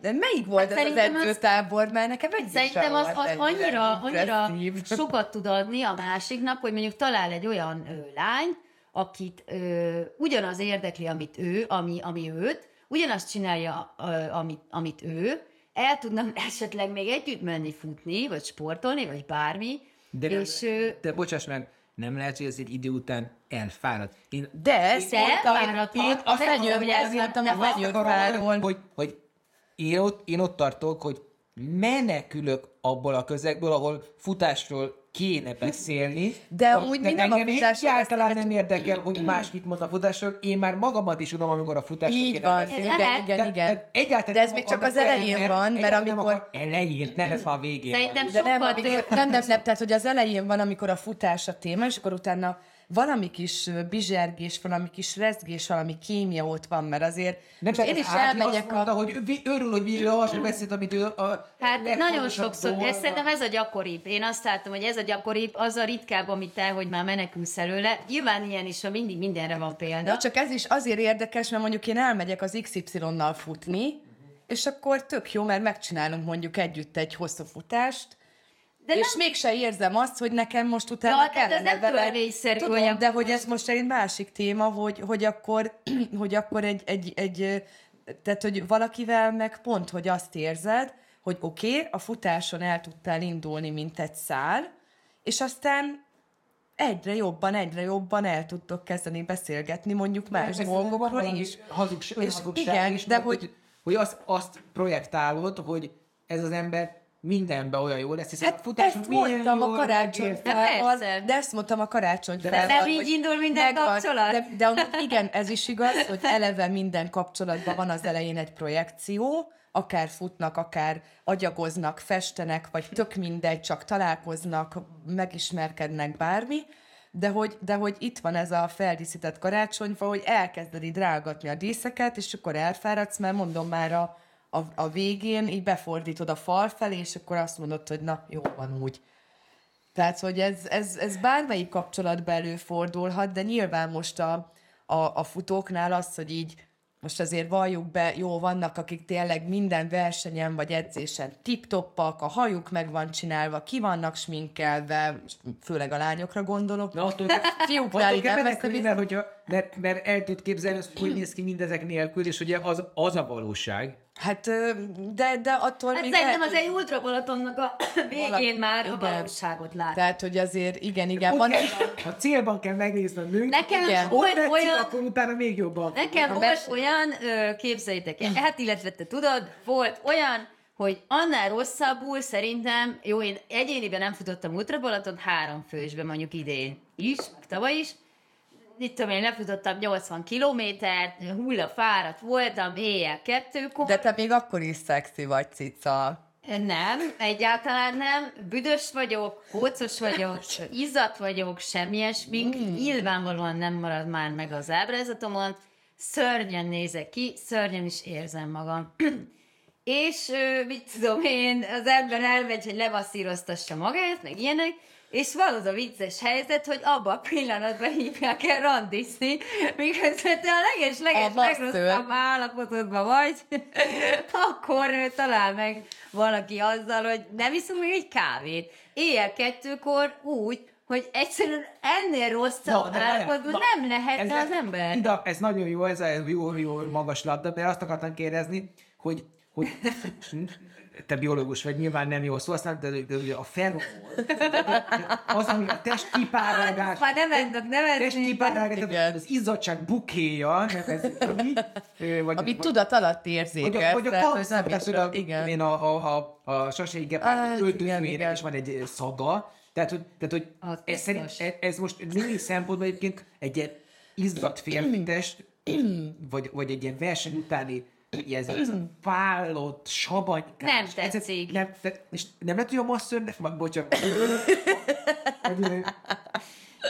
B: De melyik volt
C: Hát
B: az
C: az-
B: edzőtábor? Mert nekem egy
C: Szerintem az, az annyira, annyira sokat tud adni a másiknak, hogy mondjuk talál egy olyan ö, lány, akit ö, ugyanaz érdekli, amit ő, ami, ami őt, ugyanazt csinálja, ö, amit, amit ő, el tudnak *laughs* esetleg még együtt menni futni, vagy sportolni, vagy bármi,
D: De,
C: és ö,
D: de bocsáss meg, nem lehet, hogy ez egy idő után elfárad. Én,
B: De én a
C: De
B: fenyőn,
C: hogy ez
B: mondtam,
C: nem
B: a fenyőfáról.
D: hogy, hogy én, ott, én ott tartok, hogy menekülök abból a közegből, ahol futásról kéne beszélni.
B: De
D: A-
B: amúgy mi nem a
D: engem
B: futásról
D: egyáltalán nem érdekel, hogy más mit mond a futásról. Én már magamat is tudom, amikor a futásról
B: Így
D: kéne
B: van,
D: beszélni.
B: igen, igen,
D: De-
B: igen.
D: de Egyáltalán
B: De ez
D: nem
B: még csak az elején
D: beszélni,
B: van, mert
D: nem
B: amikor-
D: akar- Elején, ne ez a végén.
C: szerintem
B: De nem,
C: sokkal
B: nem, nem, nem, tehát hogy az elején van, amikor a futás a téma, és akkor utána valami kis bizsergés, valami kis rezgés, valami kémia ott van, mert azért
D: Nem,
B: most én is elmegyek
D: azt mondta,
B: a...
D: hogy örül, hogy végre arról beszélt, amit ő a
C: Hát nagyon sokszor,
D: dolga.
C: ez szerintem ez a gyakoribb. Én azt látom, hogy ez a gyakoribb, az a ritkább, amit te, hogy már menekülsz előle. Nyilván ilyen is, ha mindig mindenre van példa.
B: De csak ez is azért érdekes, mert mondjuk én elmegyek az XY-nal futni, és akkor tök jó, mert megcsinálunk mondjuk együtt egy hosszú futást,
C: De
B: és mégse érzem azt, hogy nekem most utána
C: Ja, ez
B: kellene
C: nem
B: vele...
C: törvényszerű
B: Tudom,
C: olyan-
B: de hogy ez most egy másik téma, hogy, hogy akkor, *clears throat* hogy akkor egy, egy, egy, tehát hogy valakivel meg pont, hogy azt érzed, hogy oké, okay, a futáson el tudtál indulni, mint egy szál, és aztán egyre jobban, egyre jobban el tudtok kezdeni beszélgetni mondjuk más dolgokról is.
D: Hazugság,
B: És
D: hazugság
B: igen,
D: is,
B: de hogy-
D: hogy, hogy azt, azt projektálod, hogy ez az ember mindenben olyan jó lesz, hiszen a
B: Hát
D: futás
B: ezt mondtam a karácsonyfával,
C: De
B: de ezt mondtam a karácsonyfával.
C: nem
B: hogy
C: így indul minden
B: megvan.
C: kapcsolat?
B: De, de amúgy igen, ez is igaz, hogy eleve minden kapcsolatban van az elején egy projekció, akár futnak, akár agyagoznak, festenek, vagy tök mindegy, csak találkoznak, megismerkednek bármi, de hogy, de hogy itt van ez a feldíszített karácsonyfa, hogy elkezded így rágatni a díszeket, és akkor elfáradsz, mert mondom már a, a, a végén így befordítod a fal felé, és akkor azt mondod, hogy na, jó van úgy. Tehát, hogy ez, ez, ez bármelyik kapcsolatban előfordulhat, de nyilván most a, a, a futóknál az, hogy így most azért valljuk be, jó, vannak, akik tényleg minden versenyen vagy edzésen tip-toppak, a hajuk meg van csinálva, ki vannak sminkelve, főleg a lányokra gondolok.
D: Na, attól, *laughs*
B: Fiúknál
D: attól kell menekülni, mert, hogyha, mert, mert el tud képzelni, hogy hogy néz ki mindezek nélkül, és ugye az, az a valóság,
B: Hát, de, de attól
C: Hát
B: még...
C: szerintem
B: lehet,
C: az egy ultra Balatonnak a végén már a valóságot lát.
B: Tehát, hogy azért igen, igen. Van,
D: kell, ha célban kell megnézni a nőt,
C: Nekem
B: Igen.
D: ott
C: volt
D: tetszik,
C: olyan,
D: akkor utána még jobban.
C: Nekem
B: A vers-
C: olyan, képzeljétek el, hát illetve te tudod, volt olyan, hogy annál rosszabbul szerintem, jó, én egyéniben nem futottam Ultra Balaton, három fősbe mondjuk idén is, meg tavaly is, itt tudom én, lefutottam 80 kilométert, hullafáradt voltam, éjjel kettőkor.
B: de te még akkor is szexi vagy, cica.
C: Nem, egyáltalán nem. Büdös vagyok, kócos vagyok, izzadt vagyok, semmilyen smink. Nyilvánvalóan nem marad már meg az ábrázatomon. Szörnyen nézek ki, szörnyen is érzem magam. *clears throat* és mit tudom én, az ember elmegy, hogy levasszíroztassa magát, meg ilyenek, és van az a vicces helyzet, hogy abban a pillanatban hívják el randizni, miközben te a leges, leges, legrosszabb állapotodban vagy, *laughs* akkor talál meg valaki azzal, hogy nem iszunk még egy kávét. Éjjel kettőkor úgy, hogy egyszerűen ennél rosszabb
D: de
C: állapotban
D: na,
C: nem lehetne
D: ez-
C: az ember.
D: Ida, ez nagyon jó, ez a jó, jó magas labda, mert azt akartam kérdezni, hogy, hogy te biológus vagy, nyilván nem jól szó, aztán de, de, de a feromon, az, ami a testkipáragás,
C: Már nem ennek nevezni.
D: testkipáragás, az izzadság bukéja, nevezzük ö, vagy,
B: Amit
D: vagy-
B: tudat alatt
D: vagy
B: érzékel.
D: a, vagy a
B: tehát, nem
D: hogy a,
B: igen.
D: én a, a, a, a sasei
B: Ah,
D: gepárd is van egy szaga, tehát, hogy, tehát, hogy
C: Az
D: ez, szerint, ez, ez most némi szempontból egyébként egy ilyen izzadt férfi test, vagy, vagy egy ilyen verseny utáni ez pálott, sabanykás.
C: Nem tetszik.
D: Nem, te, és nem lehet, hogy a masszörnek, vagy bocsánat.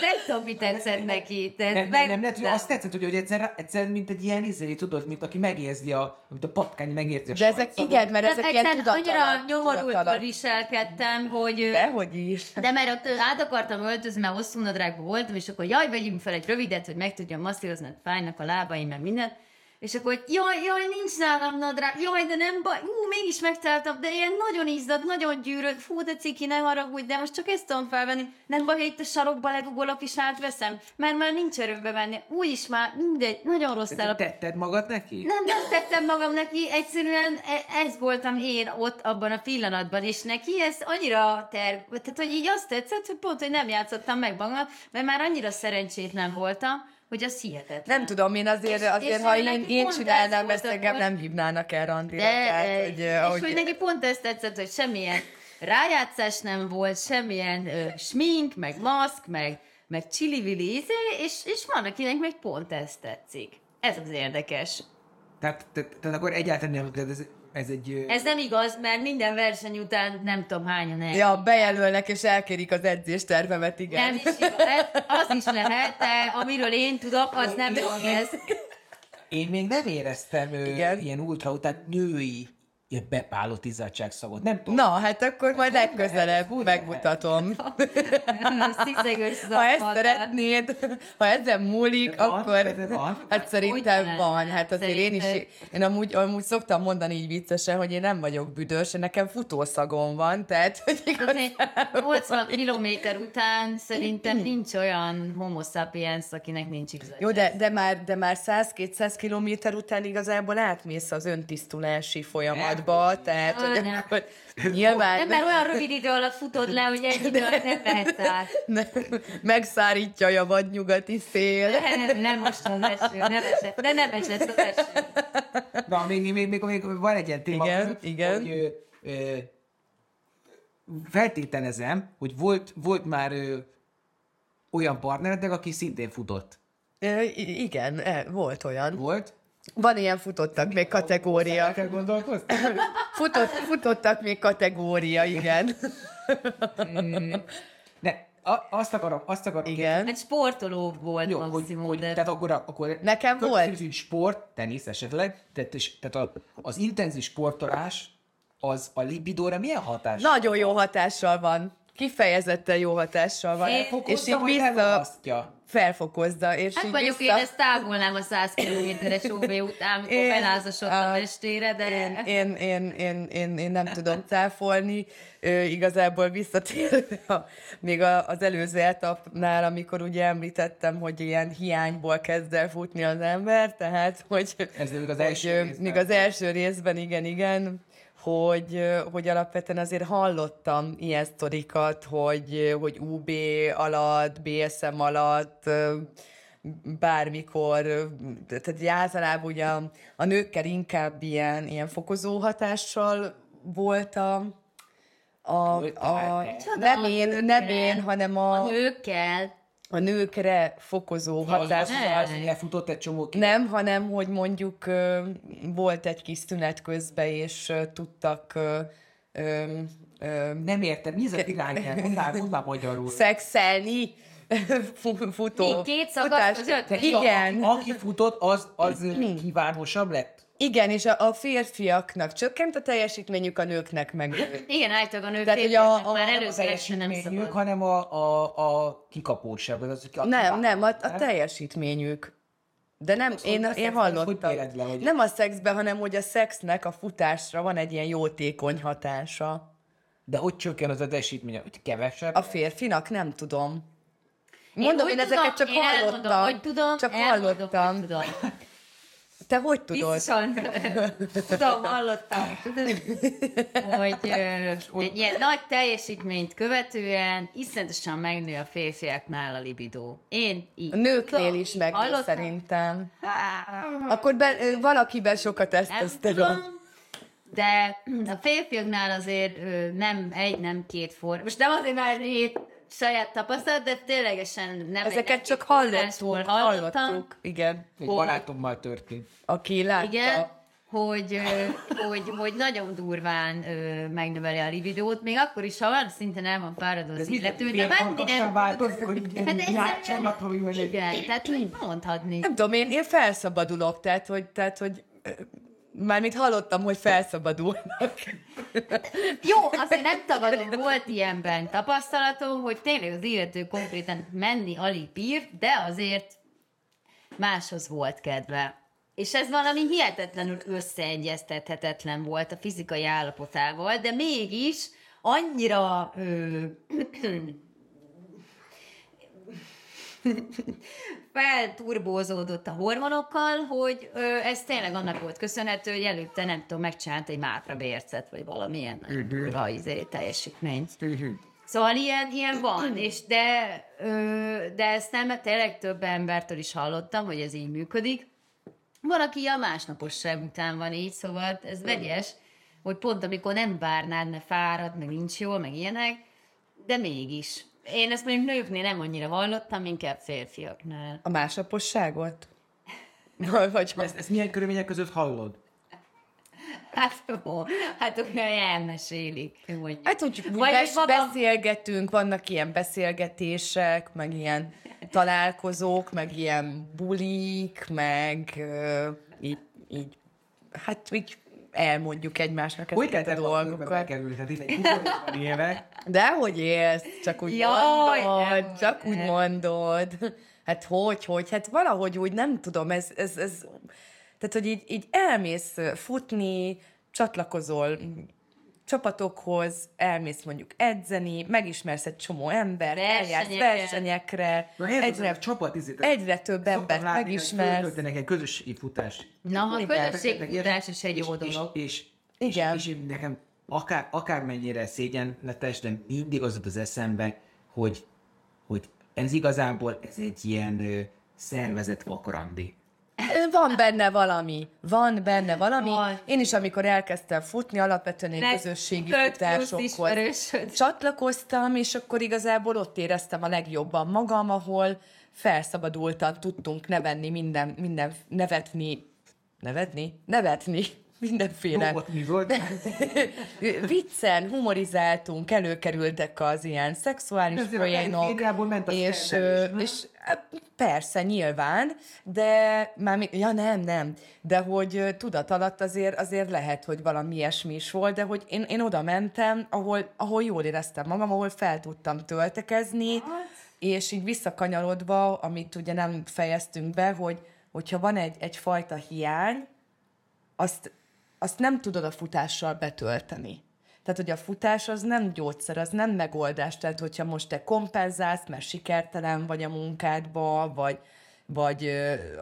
C: Nem tudom, mi tetszett neki. De
D: nem,
C: meg-
D: nem, lehet, hogy azt tetszett, hogy, hogy egyszer, egyszer, mint egy ilyen izé, tudod, mint aki megérzi a, mint a patkány megérzi a
B: De ezek, igen, mert ezek ilyen
C: egyszerűen
B: tudat
C: annyira
B: alatt.
C: viselkedtem, hogy...
B: Dehogy is.
C: De mert ott át akartam öltözni, mert hosszú nadrágban voltam, és akkor jaj, vegyünk fel egy rövidet, hogy meg tudjam masszírozni, hogy fájnak a lábaim, meg minden. És akkor, hogy jaj, jaj, nincs nálam nadrág, jaj, de nem baj, ú, mégis megtaláltam, de ilyen nagyon izzadt, nagyon gyűrött, fú, de ciki, ne haragudj, de most csak ezt tudom felvenni, nem baj, ha itt a sarokba legugolok és átveszem, mert már nincs erőbe venni, úgyis már mindegy, nagyon rossz
D: Te
C: állapot.
D: tetted magad neki?
C: Nem, nem tettem magam neki, egyszerűen e- ez voltam én ott abban a pillanatban, és neki ez annyira ter... Tehát, hogy így azt tetszett, hogy pont, hogy nem játszottam meg magam, mert már annyira szerencsétlen voltam, hogy az hihetetlen.
B: Nem tudom, én azért,
C: És-
B: azért
C: és
B: ha én, én csinálnám
C: ez
B: ezt, engem
C: hogy-
B: nem hívnának el randira.
C: De,
B: tehát, hogy,
C: és
B: ahogy,
C: hogy neki pont ezt tetszett, hogy semmilyen rájátszás nem volt, semmilyen ö, smink, meg maszk, meg, meg csili-vili és, és van, akinek meg pont ez tetszik. Ez az érdekes.
D: Tehát, tehát, tehát akkor egyáltalán nem, tehát ez, ez egy...
C: Ez nem igaz, mert minden verseny után nem tudom hányan el.
B: Ja, bejelölnek és elkérik az edzéstervemet, igen.
C: Nem is igaz, az is lehet, de amiről én tudok, az nem ez.
D: Én még nem éreztem
B: Igen.
D: ilyen ultra után női ilyen bepálott izzadságszagot. Nem tudom.
B: Na, hát akkor majd legközelebb megmutatom. *laughs*
C: Sziszegős *laughs*
B: Ha ezt szeretnéd, ha ezen múlik,
D: Van,
B: akkor
D: van.
B: hát szerintem
C: Hogy
B: van. Hát azért én is, én amúgy, amúgy szoktam mondani így viccesen, hogy én nem vagyok büdös, nekem futószagom van, tehát *laughs* hogy igazából-
C: 80 kilométer után szerintem nincs olyan homo sapiens, akinek nincs igazság.
B: Jó, de, de már, de már 100-200 kilométer után igazából átmész az öntisztulási folyamatba, tehát hogy
C: Ah, nem.
B: akkor nyilván
C: Nem, mert olyan rövid idő alatt futod le, hogy egy idő alatt nem lehet át.
B: ne, megszárítja a vadnyugati szél.
C: Nem, nem most az eső, nem esett, de nem esett az eső.
D: Na, még, még, még, még van egy ilyen téma.
B: Igen, igen.
D: Hogy, ö, ö, feltételezem, hogy volt, volt már ö, olyan partneredek, aki szintén futott.
B: Ö, Igen, e, volt olyan.
D: Volt?
B: Van ilyen futottak még kategória.
D: El kell gondolkozni?
B: Futott, futottak még kategória, igen.
D: Ne, a, azt akarom, azt akarom
B: Igen.
C: Egy sportoló volt
D: Jó, hogy,
C: maximum,
D: hogy,
C: de...
D: tehát akkor, akkor
B: Nekem volt.
D: sport, tenisz esetleg, tehát, és, tehát a, az intenzív sportolás az a libidóra milyen hatás?
B: Nagyon jó hatással van. kifejezetten jó hatással van.
C: Én
B: és
D: hogy
B: vissza. Felfokozza, és
C: Hát mondjuk
B: vissza...
C: én ezt távolnám a 100 kilométeres OB után, amikor
B: a-
C: estére, de...
B: Én, én, én, én, én, én nem tudom cáfolni, Ö, igazából visszatérve a, még a, az előző etapnál, amikor ugye említettem, hogy ilyen hiányból kezd el futni az ember, tehát, hogy,
D: Ez még az
B: hogy,
D: első
B: ö,
D: részben.
B: még az első részben, igen, igen, hogy, hogy alapvetően azért hallottam ilyen sztorikat, hogy, hogy UB alatt, BSM alatt, bármikor, tehát általában ugye a, a nőkkel inkább ilyen, ilyen fokozó hatással volt a, a, a nem én, nem én, hanem a,
C: Nőkkel.
B: A nőkre fokozó
D: Az,
B: hatással.
D: az, az elfutott egy csomó ki.
B: Nem, hanem hogy mondjuk ö, volt egy kis szünet közben, és ö, tudtak ö, ö, ö,
D: Nem értem, mi ez a irányel? Mondál, mondál magyarul.
B: szexelni *laughs* fu- futó.
C: Két szakasz között?
B: Igen,
D: A, aki futott, az, az kívánosabb lett.
B: Igen, és a, a férfiaknak csökkent a teljesítményük, a nőknek meg. *laughs*
C: Igen, általában a nők
B: Tehát, hogy a- a-
C: már
B: a
C: előzetesen nem
D: teljesítményük,
C: szabad.
D: hanem a, a, a kikapósabb. Az, aki
B: Nem, nem, a, a teljesítményük. De nem,
D: hogy
B: én,
D: a
B: én
D: szexben
B: hallottam.
D: le, hogy-
B: Nem a szexben, hanem hogy a szexnek a futásra van egy ilyen jótékony hatása.
D: De hogy csökken az a teljesítmény? Hogy kevesebb?
B: A férfinak nem tudom. Mondom, én,
C: úgy
B: ezeket csak
C: én elmondom,
B: hallottam.
C: hogy tudom,
B: csak
C: elmondom,
B: hallottam.
C: hogy tudom.
B: Te hogy tudod?
C: Biztosan. Tudom, hallottam. hogy ö, egy ilyen nagy teljesítményt követően iszonyatosan megnő a férfiaknál a libidó. Én így.
B: A nőknél
C: tudom.
B: is meg
C: Hallottam?
B: szerintem. Akkor be, valakiben sokat teszteron.
C: de a férfiaknál azért nem egy, nem két for. Most nem azért, mert én saját tapasztalat, de ténylegesen nem
B: Ezeket csak
C: két
B: hallottuk, hallottuk. Igen.
D: Egy barátommal történt.
B: Aki látta.
C: Igen, hogy, hogy, hogy nagyon durván megnöveli a libidot, még akkor is, ha van szinte nem van fáradó az illető, de menni nem...
D: változik, hogy
C: Hát
D: hogy egy...
C: Igen, tehát mondhatni.
B: Nem tudom, én, én felszabadulok, tehát hogy, tehát, hogy mármint hallottam, hogy felszabadulnak.
C: Jó, azért nem tagadom, volt ilyenben tapasztalatom, hogy tényleg az illető konkrétan menni alig bír, de azért máshoz volt kedve. És ez valami hihetetlenül összeegyeztethetetlen volt a fizikai állapotával, de mégis annyira ö, *laughs* felturbózódott a hormonokkal, hogy ö, ez tényleg annak volt köszönhető, hogy előtte nem tudom, megcsinált egy mátra bércet, vagy valamilyen uh izé, teljesítményt. Szóval ilyen, ilyen van, és de, ö, de ezt nem, tényleg több embertől is hallottam, hogy ez így működik. Van, aki a másnaposság után van így, szóval ez vegyes, hogy pont amikor nem várnád, mert fárad, meg nincs jól, meg ilyenek, de mégis. Én ezt mondjuk nőknél nem annyira hallottam, inkább férfiaknál.
B: A másaposságot? Vagy, vagy
D: Ezt, ezt milyen körülmények között hallod?
C: Hát jó, hát ők elmesélik, mondjuk.
B: Hát úgy
C: Vagy
B: bes,
C: maga-
B: beszélgetünk, vannak ilyen beszélgetések, meg ilyen találkozók, meg ilyen bulik, meg ö, így, így, hát így elmondjuk egymásnak
D: Hogy
B: ezeket
D: lehet
B: a dolgokat.
D: bekerülni? Tehát itt egy élek.
B: De hogy élsz? Csak úgy
C: Jaj,
B: mondod,
C: nem.
B: csak úgy mondod. Hát hogy, hogy, hát valahogy úgy nem tudom, ez, ez, ez tehát, hogy így, így elmész futni, csatlakozol csapatokhoz, elmész mondjuk edzeni, megismersz egy csomó ember, eljársz
C: Versenyekre.
D: Na, ez
B: egyre,
D: a csapat izét.
B: egyre több embert megismersz.
D: Föltöltenek egy közösségi futás.
C: Na, a
D: Igen,
C: közösségfutás is egy jó
D: és,
C: dolog.
D: És, és,
B: Igen.
D: És, és nekem akár, akármennyire szégyenletes, de mindig az az eszembe, hogy, hogy ez igazából ez egy ilyen ö, szervezett vakarandi.
B: Van benne valami, van benne valami.
C: Van.
B: Én is, amikor elkezdtem futni, alapvetően egy közösségi futásokhoz csatlakoztam, és akkor igazából ott éreztem a legjobban magam, ahol felszabadultan tudtunk nevenni minden, minden nevetni, nevetni? Nevetni. Mindenféle.
D: Ott mi volt? *laughs*
B: viccen, humorizáltunk, előkerültek az ilyen szexuális
D: Ezért
B: poénok,
D: ment a
B: és, és hát persze, nyilván, de már ja nem, nem, de hogy tudat alatt azért, azért lehet, hogy valami ilyesmi is volt, de hogy én, én oda mentem, ahol, ahol jól éreztem magam, ahol fel tudtam töltekezni, és így visszakanyarodva, amit ugye nem fejeztünk be, hogy hogyha van egy, egyfajta hiány, azt, azt nem tudod a futással betölteni. Tehát, hogy a futás az nem gyógyszer, az nem megoldás. Tehát, hogyha most te kompenzálsz, mert sikertelen vagy a munkádba, vagy, vagy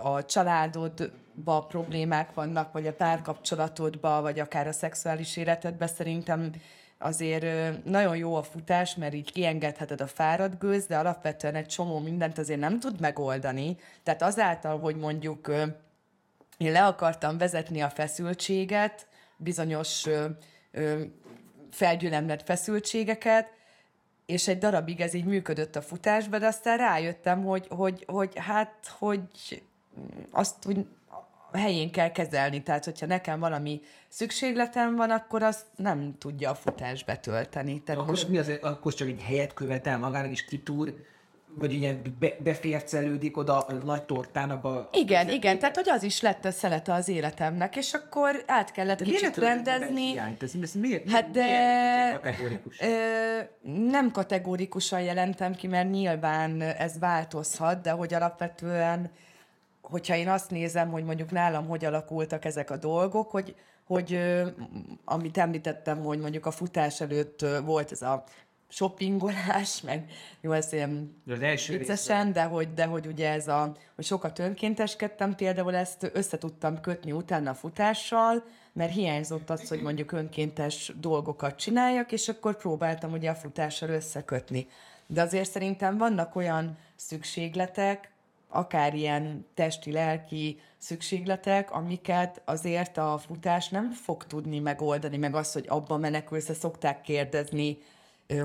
B: a családodban problémák vannak, vagy a párkapcsolatodban, vagy akár a szexuális életedben, szerintem azért nagyon jó a futás, mert így kiengedheted a fáradt gőz, de alapvetően egy csomó mindent azért nem tud megoldani. Tehát azáltal, hogy mondjuk én le akartam vezetni a feszültséget, bizonyos ö, ö, felgyülemlett feszültségeket, és egy darabig ez így működött a futásban, de aztán rájöttem, hogy, hogy, hogy hát, hogy azt a helyén kell kezelni. Tehát, hogyha nekem valami szükségletem van, akkor azt nem tudja a futás betölteni. Tehát
D: Akkor mi az, akkor csak egy helyet követel magának is kitúr, vagy ilyen be, befércelődik oda a nagy tortának a...
B: Igen, igen, tehát hogy az is lett a szelete az életemnek, és akkor át kellett kicsit
D: Miért töltött be
B: rendezni.
D: hiányt? Ez, ez miért?
B: Hát de
D: miért kategórikus?
B: ö, nem kategórikusan jelentem ki, mert nyilván ez változhat, de hogy alapvetően, hogyha én azt nézem, hogy mondjuk nálam hogy alakultak ezek a dolgok, hogy, hogy amit említettem, hogy mondjuk a futás előtt volt ez a shoppingolás, meg jó, ez ilyen
D: Az első
B: viccesen, de hogy, de hogy ugye ez a, hogy sokat önkénteskedtem, például ezt össze tudtam kötni utána a futással, mert hiányzott az, hogy mondjuk önkéntes dolgokat csináljak, és akkor próbáltam ugye a futással összekötni. De azért szerintem vannak olyan szükségletek, akár ilyen testi-lelki szükségletek, amiket azért a futás nem fog tudni megoldani, meg az, hogy abban menekülsz, szokták kérdezni,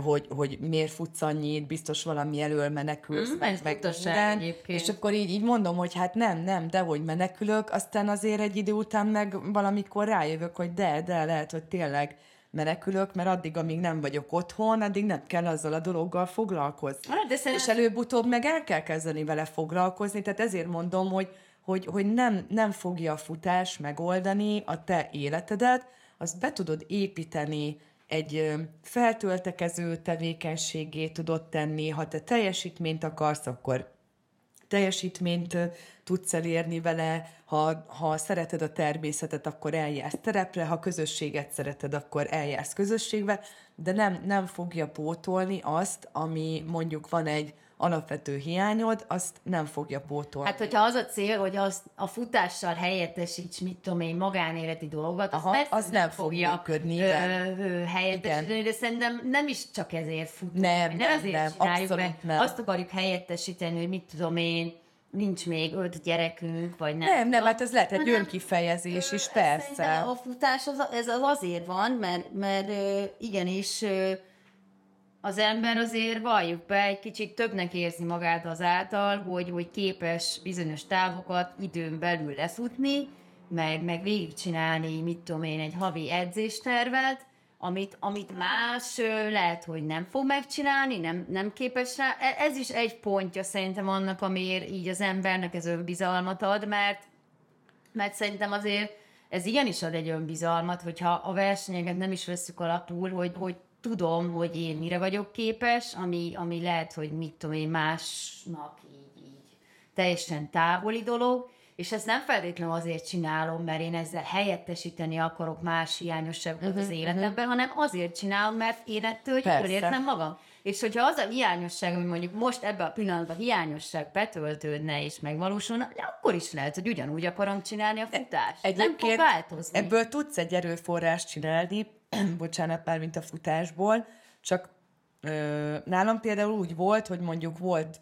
B: hogy, hogy miért futsz annyit, biztos valami elől menekülsz,
C: Mm, butaság
B: minden.
C: egyébként.
B: és akkor így, így mondom, hogy hát nem, nem, de hogy menekülök, aztán azért egy idő után meg valamikor rájövök, hogy de, de lehet, hogy tényleg menekülök, mert addig, amíg nem vagyok otthon, addig nem kell azzal a dologgal foglalkozni.
C: Hát, de
B: És
C: szerintem-
B: előbb-utóbb meg el kell kezdeni vele foglalkozni, tehát ezért mondom, hogy, hogy, hogy nem, nem fogja a futás megoldani a te életedet, azt be tudod építeni egy feltöltekező tevékenységé tudod tenni, ha te teljesítményt akarsz, akkor teljesítményt tudsz elérni vele, ha, ha szereted a természetet, akkor eljársz terepre, ha közösséget szereted, akkor eljársz közösségbe, de nem, nem fogja pótolni azt, ami mondjuk van egy alapvető hiányod, azt nem fogja pótolni.
C: Hát, hogyha az a cél, hogy az a futással helyettesíts, mit tudom én, magánéleti dolgokat,
B: Aha,
C: az,
B: az nem fog működni,
C: ö,
B: igen.
C: ö, helyettesíteni, de szerintem nem is csak ezért futunk.
B: Nem,
C: nem
B: nem,
C: azért
B: nem,
C: csináljuk,
B: abszolút
C: mert
B: nem.
C: azt akarjuk helyettesíteni, hogy mit tudom én, nincs még öt gyerekünk, vagy nem.
B: nem, nem, hát ez lehet egy önkifejezés is, persze.
C: A futás az, ez az azért van, mert, mert igenis az ember azért valljuk be, egy kicsit többnek érzi magát azáltal, hogy, hogy képes bizonyos távokat időn belül lefutni, meg, meg végigcsinálni, mit tudom én, egy havi edzéstervet, amit, amit más lehet, hogy nem fog megcsinálni, nem, nem képes rá. E- Ez is egy pontja szerintem annak, amiért így az embernek ez önbizalmat ad, mert mert szerintem azért ez igenis ad egy önbizalmat, hogyha a versenyeket nem is veszük alapul, hogy, hogy tudom, hogy én mire vagyok képes, ami, ami lehet, hogy mit tudom én másnak így, így teljesen távoli dolog, és ezt nem feltétlenül azért csinálom, mert én ezzel helyettesíteni akarok más hiányosságokat az életemben, hanem azért csinálom, mert én ettől jól érzem magam. És hogyha az a hiányosság, ami mondjuk most ebben a pillanatban hiányosság betöltődne és megvalósulna, de akkor is lehet, hogy ugyanúgy akarom csinálni a futást. nem fog változni.
B: ebből tudsz egy erőforrást csinálni, *clears throat* bocsánat már, mint a futásból, csak ö, nálam például úgy volt, hogy mondjuk volt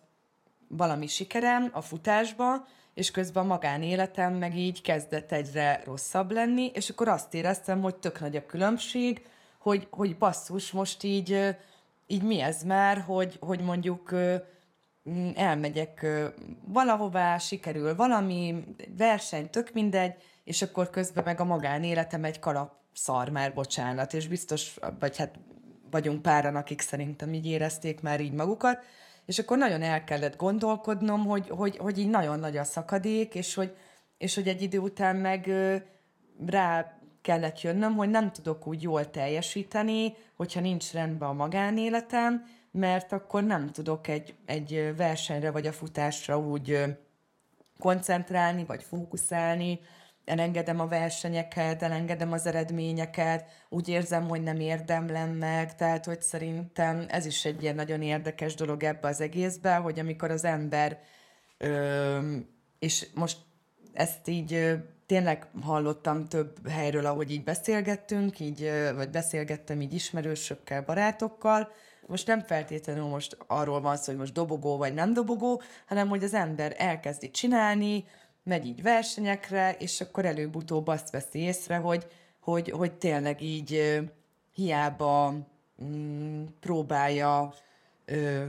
B: valami sikerem a futásba, és közben a magánéletem meg így kezdett egyre rosszabb lenni, és akkor azt éreztem, hogy tök nagy a különbség, hogy, hogy basszus, most így, így mi ez? Már, hogy, hogy mondjuk elmegyek valahová, sikerül valami, verseny, tök mindegy, és akkor közben meg a magánéletem egy kalap szar már, bocsánat, és biztos, vagy hát vagyunk páran, akik szerintem így érezték már így magukat, és akkor nagyon el kellett gondolkodnom, hogy, hogy, hogy így nagyon nagy a szakadék, és hogy, és hogy egy idő után meg rá kellett jönnöm, hogy nem tudok úgy jól teljesíteni, hogyha nincs rendben a magánéletem, mert akkor nem tudok egy, egy versenyre vagy a futásra úgy koncentrálni, vagy fókuszálni, elengedem a versenyeket, elengedem az eredményeket, úgy érzem, hogy nem érdemlem meg, tehát hogy szerintem ez is egy ilyen nagyon érdekes dolog ebbe az egészbe, hogy amikor az ember, ö, és most ezt így tényleg hallottam több helyről, ahogy így beszélgettünk, így, vagy beszélgettem így ismerősökkel, barátokkal, most nem feltétlenül most arról van szó, hogy most dobogó vagy nem dobogó, hanem hogy az ember elkezdi csinálni, megy így versenyekre, és akkor előbb-utóbb azt veszi észre, hogy, hogy, hogy tényleg így hiába mm, próbálja ö,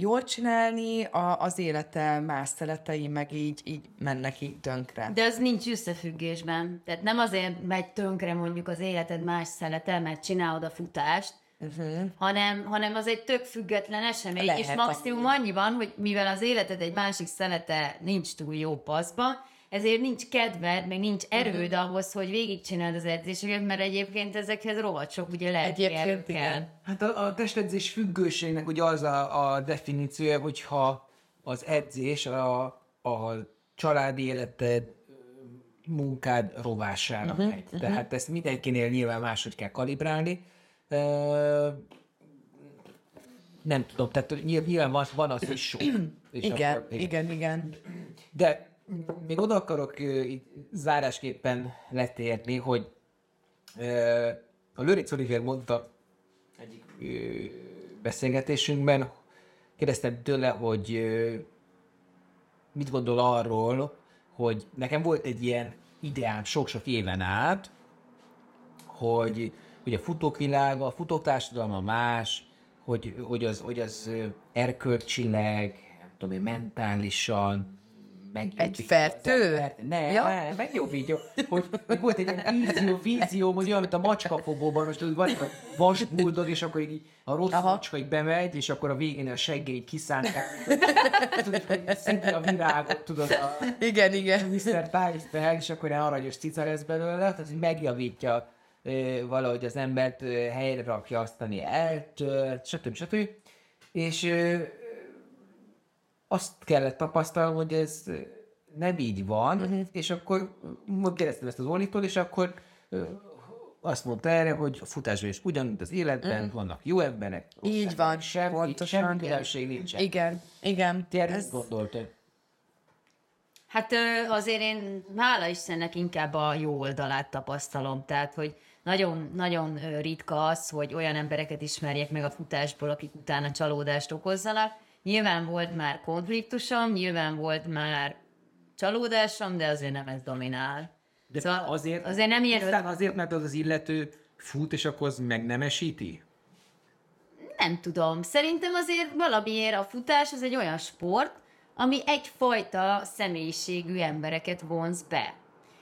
B: jól csinálni, a, az élete más szeletei meg így, így mennek így tönkre.
C: De az nincs összefüggésben. Tehát nem azért megy tönkre mondjuk az életed más szelete, mert csinálod a futást, uh-huh. hanem, hanem az egy tök független esemény,
B: Lehet
C: és maximum annyi van, hogy mivel az életed egy másik szelete nincs túl jó paszba, ezért nincs kedved, meg nincs erőd ahhoz, hogy végigcsináld az edzéseket, mert egyébként ezekhez rohadt sok ugye lehet
B: Egyébként
C: kell.
B: igen.
D: Hát a, a testedzés függőségnek ugye az a, a definíciója, hogyha az edzés a, a családi életed munkád rovására uh-huh, megy. Uh-huh. Tehát ezt mindenkinél nyilván máshogy kell kalibrálni. Ö, nem tudom, tehát nyilván van, van az is sok. *clears throat* És
B: Igen,
D: akkor-
B: igen, igen.
D: de még oda akarok így zárásképpen letérni, hogy a Lőrinc Oliver mondta egyik beszélgetésünkben, kérdeztem tőle, hogy mit gondol arról, hogy nekem volt egy ilyen ideám sok-sok éven át, hogy, hogy a futók világa, a futók társadalma más, hogy, hogy, az, hogy az erkölcsileg, nem tudom én, mentálisan, meg
B: Egy fertő?
D: Ne,
B: Ja.
D: ne, meg jó vídeo. Hogy, hogy volt egy ilyen vízió, vízió, hogy olyan, mint a macskafogóban, most tudod, van egy vasbuldog, és akkor így a rossz
B: Aha.
D: macska így bemegy, és akkor a végén a seggély kiszántják. tudod, hogy szedi a virágot, tudod, a
B: Igen, igen.
D: Mr. Pice és akkor ilyen aranyos cica lesz belőle, tehát hogy megjavítja valahogy az embert, helyre rakja, aztán ilyen eltölt, stb. stb. És azt kellett tapasztalnom, hogy ez nem így van, uh-huh. és akkor kérdeztem ezt az Olitól, és akkor azt mondta erre, hogy a futásban is ugyan, mint az életben, uh-huh. vannak jó emberek,
B: Így van,
D: semmi,
B: pontosan.
D: semmi különbség nincsen.
B: Igen, igen.
D: Ti erre mit gondoltad?
C: Hát azért én, hála Istennek, inkább a jó oldalát tapasztalom. Tehát, hogy nagyon, nagyon ritka az, hogy olyan embereket ismerjek meg a futásból, akik utána csalódást okozzanak. Nyilván volt már konfliktusom, nyilván volt már csalódásom, de azért nem ez dominál.
D: De
C: Szóval
D: azért,
C: azért nem ilyen
D: Aztán azért, mert az az illető fut, és akkor az meg nem esíti?
C: Nem tudom. Szerintem azért valamiért a futás az egy olyan sport, ami egyfajta személyiségű embereket vonz be.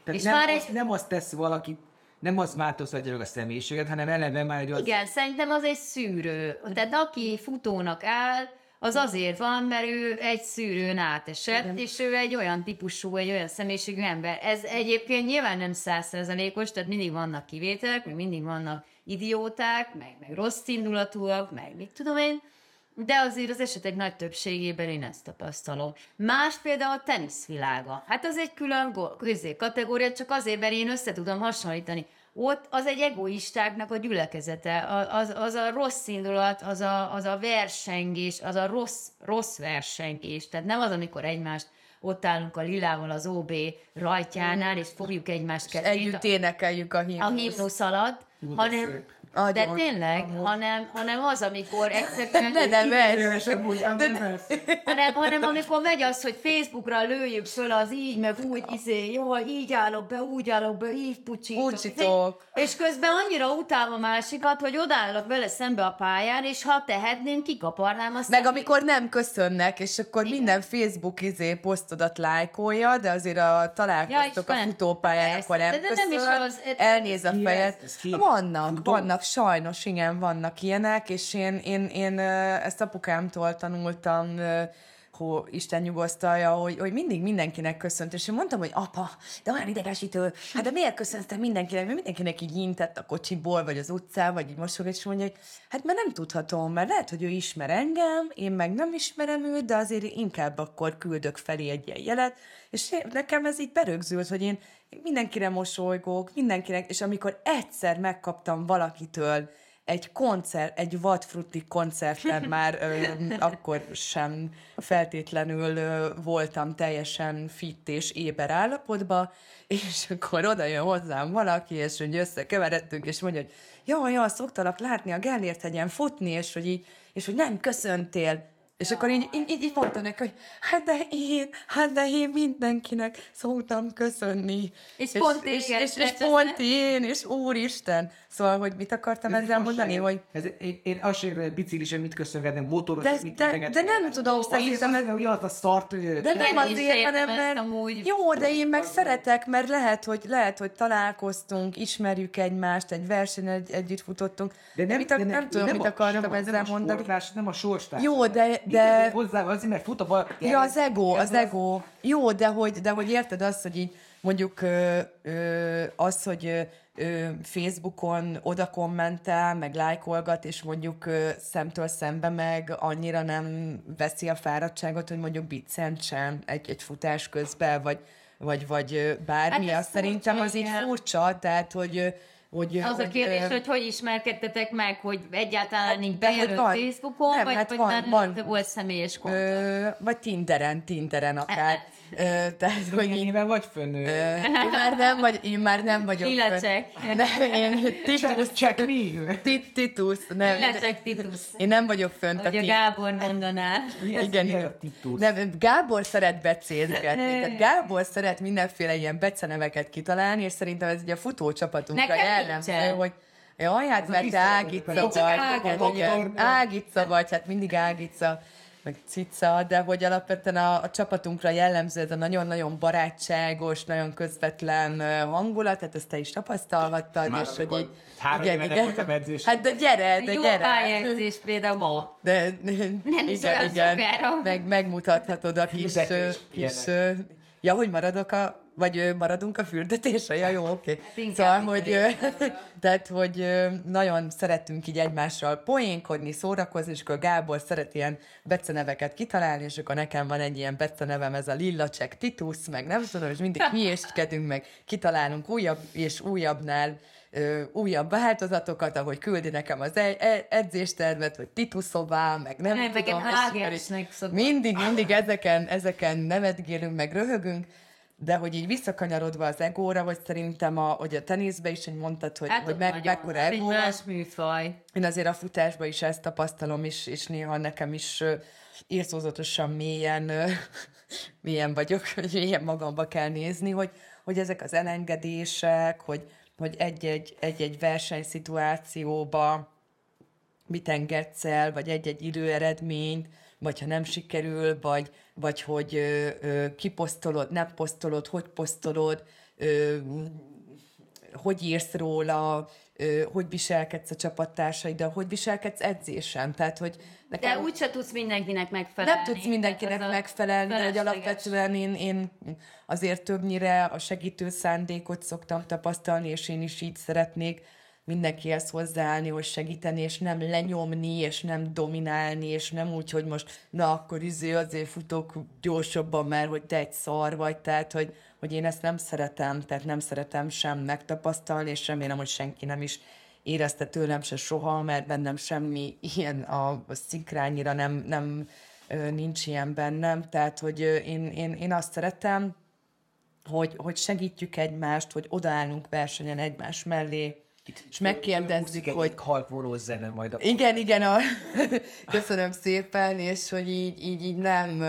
D: Tehát
C: és
D: nem,
C: már
D: az,
C: egy,
D: nem azt tesz valaki, nem az változtatja meg a személyiséget, hanem eleve már egy az...
C: igen, szerintem az egy szűrő. Tehát aki futónak áll, az azért van, mert ő egy szűrőn átesett, és ő egy olyan típusú, egy olyan személyiségű ember. Ez egyébként nyilván nem százszerzalékos, tehát mindig vannak kivételek, meg mindig vannak idióták, meg, meg rossz indulatúak, meg mit tudom én, de azért az esetek nagy többségében én ezt tapasztalom. Más például a teniszvilága. Hát az egy külön közé kategória, csak azért, mert én össze tudom hasonlítani. Ott az egy egoistáknak a gyülekezete, a- az, az a rossz indulat, az a, az a versengés, az a rossz, rossz versengés. Tehát nem az, amikor egymást ott állunk a lilával az OB rajtjánál, és fogjuk egymást kezét
B: Együtt énekeljük a
C: a
B: himnuszt.
C: himnusz alatt, hanem,
B: Agyon.
C: tényleg, hanem, hanem az, amikor egyszerűen...
B: Ne
D: nem lesz.
C: hanem, hanem amikor megy az, hogy Facebookra lőjük föl az így, meg úgy, izé, jó, így állok be, úgy állok be, így pucsítok.
B: Pucsítok.
C: És közben annyira utálom a másikat, hogy odállok vele szembe a pályán, és ha tehetném, kikaparnám azt.
B: Meg amikor nem köszönnek, és akkor minden Facebook izé posztodat lájkolja, de azért a találkoztok
C: Ja,
B: a futópályán, akkor nem,
C: de- de nem is
B: köszön,
C: az-
B: elnéz a?
D: Ez ki?
B: Vannak, Vannak, sajnos, igen, vannak ilyenek, és én, én, én ezt apukámtól tanultam, hó, Isten nyugosztalja, hogy, hogy mindig mindenkinek köszönt, és én mondtam, hogy apa, de olyan idegesítő, hát de miért köszönsz te mindenkinek, mert mindenkinek így intett a kocsiból, vagy az utcán, vagy így mosogat, és mondja, hogy hát mert nem tudhatom, mert lehet, hogy ő ismer engem, én meg nem ismerem őt, de azért inkább akkor küldök felé egy ilyen jelet, és én, nekem ez így berögzült, hogy én mindenkire mosolygok, mindenkinek, és amikor egyszer megkaptam valakitől egy koncert, egy vadfrutti koncerten *laughs* már ö, akkor sem feltétlenül ö, voltam teljesen fit és éber állapotban, és akkor oda jön hozzám valaki, és hogy összekeveredtünk, és mondja, hogy jaj, jaj, szoktalak látni a Gellért hegyen futni, és hogy így, és hogy nem köszöntél, és akkor így, így, így, így mondtam neki, hogy hát de én, hát de én mindenkinek szoktam köszönni.
C: És
B: és,
C: pont
B: és, és, és
C: tetszett.
B: pont én, és úristen. Szóval, hogy mit akartam ezzel mondani, hogy
D: Ez, én, én azt sem értem, biciklisen mit köszöngetnek, motoros,
B: de,
D: mit
B: de, de nem tudom, szerintem ez...
D: Hogy az a start, hogy
B: De nem
C: is
B: azért, hanem mert...
C: amúgy.
B: Jó, de én meg szeretek, mert lehet, hogy, lehet, hogy találkoztunk, ismerjük egymást, egy versenyen egy, együtt futottunk. De nem, mit, ak- nem, tudom, mit
D: a-
B: akartam
D: nem a-
B: ezzel
D: nem
B: mondani.
D: nem a sorstárs.
B: Jó, de- de-
D: Hozzá, azért, mert fut a bal.
B: Ja, az ego,
D: Ez
B: az ego. Jó, de hogy, de hogy érted azt, hogy így mondjuk ö, ö, az, hogy ö, Facebookon oda kommentál, meg lájkolgat, és mondjuk ö, szemtől szembe meg annyira nem veszi a fáradtságot, hogy mondjuk biccentsen egy, egy futás közben, vagy, vagy, vagy bármi,
C: Hát
B: azt szerintem az így furcsa, tehát, hogy, ö, hogy
C: Az a
B: hogy,
C: kérdés,
B: ö,
C: hogy hogy ismerkedtetek meg, hogy egyáltalán így
B: de hogy
C: bejön
B: van.
C: Facebookon,
B: Nem,
C: vagy,
B: hát
C: vagy
B: van-
C: már
B: van.
C: volt személyes kontakt.
B: ö, vagy Tinderen, Tinderen akár. Ö, tehát, hogy így,
D: éven vagy?
B: Ö, Én már nem, vagy, én már nem vagyok.
C: Illecek.
B: Nem, én Titus,
D: me!
B: Tit- Titus, nem.
C: Illecek Titus.
B: Én nem vagyok fönt.
C: Hogy a Gábor mondaná.
B: Igen,
D: Mi. Titus?
B: Nem, Gábor szeret becézgetni. Tehát Gábor szeret mindenféle ilyen beceneveket kitalálni, és szerintem ez ugye a futócsapatunkra jellemző, hogy Jaj, hát mert te Ágica
D: Csak
B: vagy.
C: Ágica
B: vagy, hát mindig Ágica, meg Cica, de hogy alapvetően a, a csapatunkra jellemző ez a nagyon-nagyon barátságos, nagyon közvetlen hangulat, tehát ezt te is tapasztalhattad,
D: Már
B: és hogy így...
D: három éve voltam edzés.
B: Hát de gyere, de
C: Jó
B: gyere.
C: pályázés például ma.
B: De,
C: is
B: igen,
C: olyan
B: igen,
C: sokára.
B: meg, megmutathatod a kis, kis ja, hogy maradok a, vagy maradunk a fürdetésre? Ja, jó, oké. Okay.
C: inkább
B: Szóval, hogy, *laughs* tehát, hogy nagyon szeretünk így egymással poénkodni, szórakozni, és akkor Gábor szeret ilyen beceneveket kitalálni, és akkor nekem van egy ilyen becenevem, ez a Lillacsek Titus, meg nem tudom, és mindig *laughs* hülyéskedünk, meg kitalálunk újabb és újabbnál ö, újabb változatokat, ahogy küldi nekem az e- e- edzéstervet, hogy Tituszová, meg nem,
C: Nem, meg
B: tudom.
C: szokott.
B: mindig, mindig ezeken, ezeken nevetgélünk, meg röhögünk, de hogy így visszakanyarodva az egóra, vagy szerintem a, hogy a teniszbe is, hogy mondtad, hogy,
C: Hát
B: hogy meg, mekkora
C: egy
B: egó
C: más műfaj.
B: én azért a futásban is ezt tapasztalom, és, és néha nekem is írtózatosan mélyen, *laughs* mélyen vagyok, *laughs* hogy mélyen magamba kell nézni, hogy, hogy ezek az elengedések, hogy, hogy egy-egy, egy-egy versenyszituációba mit engedsz el, vagy egy-egy időeredményt, vagy ha nem sikerül, vagy, vagy hogy ö, ö, kiposztolod, nem posztolod, hogy posztolod, ö, hogy írsz róla, hogy viselkedsz a csapattársaid, hogy viselkedsz edzésen. Tehát, hogy nekem
C: De úgyse tudsz mindenkinek megfelelni.
B: nem tudsz mindenkinek
C: a
B: megfelelni, hogy alapvetően én, én azért többnyire a segítő szándékot szoktam tapasztalni, és én is így szeretnék mindenkihez hozzáállni, hogy segíteni, és nem lenyomni, és nem dominálni, és nem úgy, hogy most na akkor izé azért futok gyorsabban, mert hogy te egy szar vagy, tehát hogy, hogy én ezt nem szeretem, tehát nem szeretem sem megtapasztalni, és remélem, hogy senki nem is érezte tőlem se soha, mert bennem semmi ilyen a, szikrányira nem, nem nincs ilyen bennem, tehát hogy én, én, én azt szeretem, hogy, hogy segítjük egymást, hogy odaállunk versenyen egymás mellé, és megkérdezzük,
D: Egy
B: hogy
D: halkvoró zene majd a...
B: igen, igen, a... *laughs* köszönöm szépen, és hogy így, így, így nem,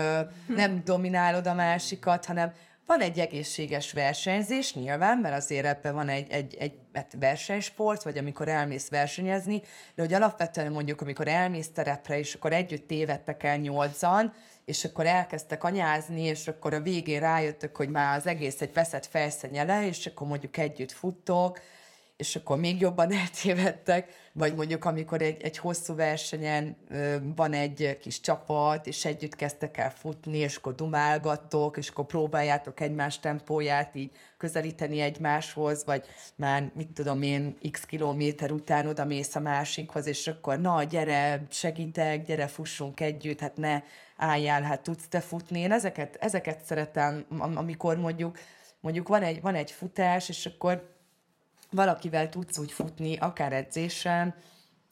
B: nem dominálod a másikat, hanem van egy egészséges versenyzés nyilván, mert azért ebben van egy, egy, egy hát versenysport, vagy amikor elmész versenyezni, de hogy alapvetően mondjuk, amikor elmész terepre, és akkor együtt tévedtek el nyolcan, és akkor elkezdtek anyázni, és akkor a végén rájöttök, hogy már az egész egy veszett fejszenyele, és akkor mondjuk együtt futtok, és akkor még jobban *laughs* eltévedtek, vagy mondjuk amikor egy, egy hosszú versenyen van egy kis csapat, és együtt kezdtek el futni, és akkor dumálgattok, és akkor próbáljátok egymás tempóját így közelíteni egymáshoz, vagy már, mit tudom én, x kilométer után oda mész a másikhoz, és akkor na, gyere, segítek, gyere, fussunk együtt, hát ne álljál, hát tudsz te futni. Én ezeket, ezeket szeretem, am- amikor mondjuk, mondjuk van egy, van egy futás, és akkor valakivel tudsz úgy futni, akár edzésen,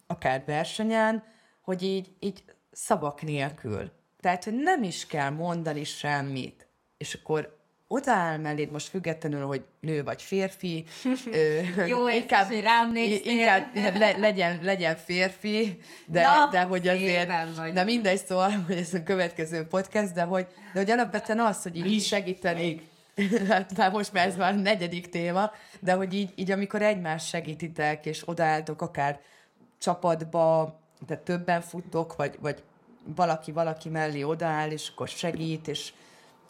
B: akár versenyen, hogy így, így szabak nélkül. Tehát, hogy nem is kell mondani semmit. És akkor odaáll melléd most függetlenül, hogy nő vagy férfi. ö, *laughs*
C: Jó, inkább, hogy rám néztél.
B: inkább le, legyen, legyen férfi, de,
C: Na,
B: de hogy azért,
C: vagy.
B: de mindegy, szóval, hogy ez a következő podcast, de hogy, de hogy alapvetően az, hogy így segíteni, *laughs* hát már most már ez már a negyedik téma, de hogy így, így amikor egymást segítitek, és odaálltok akár csapatba, de többen futtok, vagy, vagy valaki valaki mellé odaáll, és akkor segít, és,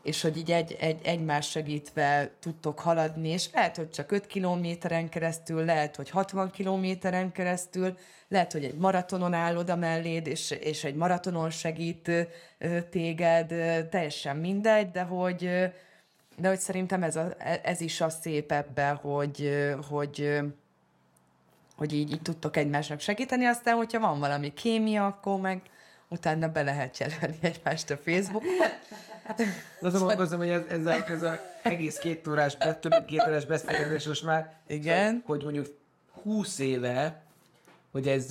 B: és hogy így egy, egy, egymás segítve tudtok haladni, és lehet, hogy csak 5 kilométeren keresztül, lehet, hogy 60 kilométeren keresztül, lehet, hogy egy maratonon áll oda melléd, és, és egy maratonon segít téged, teljesen mindegy, de hogy, de hogy szerintem ez, a, ez is a szép ebben, hogy, hogy, hogy így, így tudtok egymásnak segíteni, aztán, hogyha van valami kémia, akkor meg utána be lehet jelölni egymást a Facebookon.
D: Azon gondolkozom, hogy ez, ez, a, ez a egész két órás, több mint két órás beszélgetés most már,
B: Igen.
D: hogy mondjuk 20 éve, hogy ez,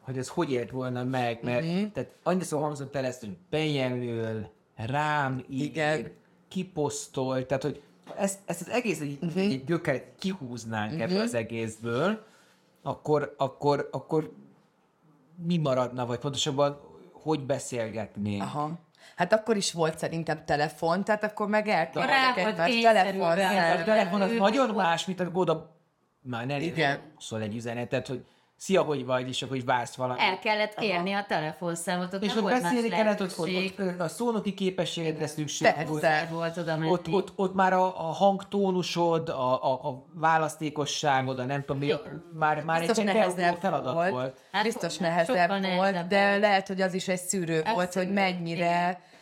D: hogy ez hogy ért volna meg, mert uh-huh. tehát annyiszor hangzott el ezt, hogy bejelöl, rám ír,
B: Igen.
D: Kiposztol, tehát hogy ezt, ezt az egész egy, uh-huh. egy gyökeret kihúznánk uh-huh. ebből az egészből, akkor, akkor, akkor mi maradna, vagy pontosabban hogy beszélgetnénk?
B: Aha. Hát akkor is volt szerintem telefon, tehát akkor meg
C: volt
B: egymást telefon.
C: Igen.
D: A telefon az nagyon más, mint amikor oda már ne
B: Igen.
D: szól egy üzenetet, hogy szia, hogy vagy, és akkor hogy vársz valamit.
C: El kellett kérni a telefonszámot, ott
D: és
C: nem
D: ott beszélni kellett, ott, ott, ott, a szónoki képességedre szükség volt.
B: Persze.
C: volt oda menni.
D: Ott, ott, ott már a, a hangtónusod, a, a, a választékosságod, a nem tudom mi, már, már
B: Biztos
D: egy
B: nehezebb
D: feladat
B: volt.
D: volt.
C: Hát
B: Biztos nehezebb
C: nehezebb
B: volt, de lehet, hogy az is egy szűrő
C: Ez
B: volt, hogy mennyire ö,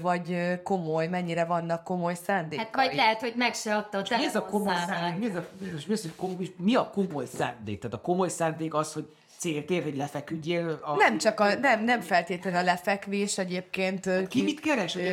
B: vagy ö, komoly, mennyire vannak komoly szándékai.
C: Hát vagy lehet, hogy meg se adta a
D: Mi ez a komoly szándék? Mi, ez a, mi, komoly, a komoly szándék? Tehát a komoly szándék az, hogy célt ér, hogy lefeküdjél. A,
B: Nem csak a, nem, nem feltétlenül a lefekvés egyébként. ö,
D: Ki mit keres?
B: Ö,
D: is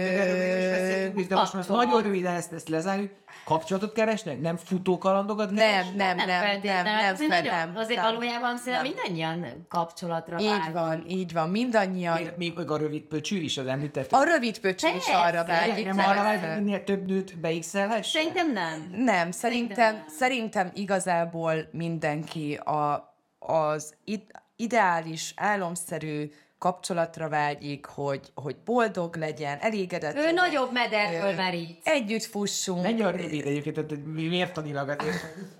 D: beszéltünk, De most
C: attól.
D: nagyon röviden ezt, ezt lezárjuk. Kapcsolatot keresnek? Nem futókalandokat
B: Nem,
D: keresnek?
B: nem, nem, nem,
C: feltétlenül.
B: nem,
C: Hát azért,
B: nem, nem,
C: azért
B: nem.
C: valójában szerintem mindannyian kapcsolatra
B: Így van, így van, mindannyian.
D: Még, még a rövid pöcsű is az említett.
B: A rövid pöcsű is arra vágyik.
D: nem arra vágyik, minél több nőt beixelhess?
C: Szerintem nem.
B: Nem, szerintem,
C: nem.
B: szerintem igazából mindenki a, az id, ideális, álomszerű kapcsolatra vágyik, hogy, hogy boldog legyen, elégedett
C: Ő
B: legyen,
C: nagyobb mederből merít.
B: együtt fussunk.
D: Mennyi a rövid egyébként, hogy mi- mértanilag,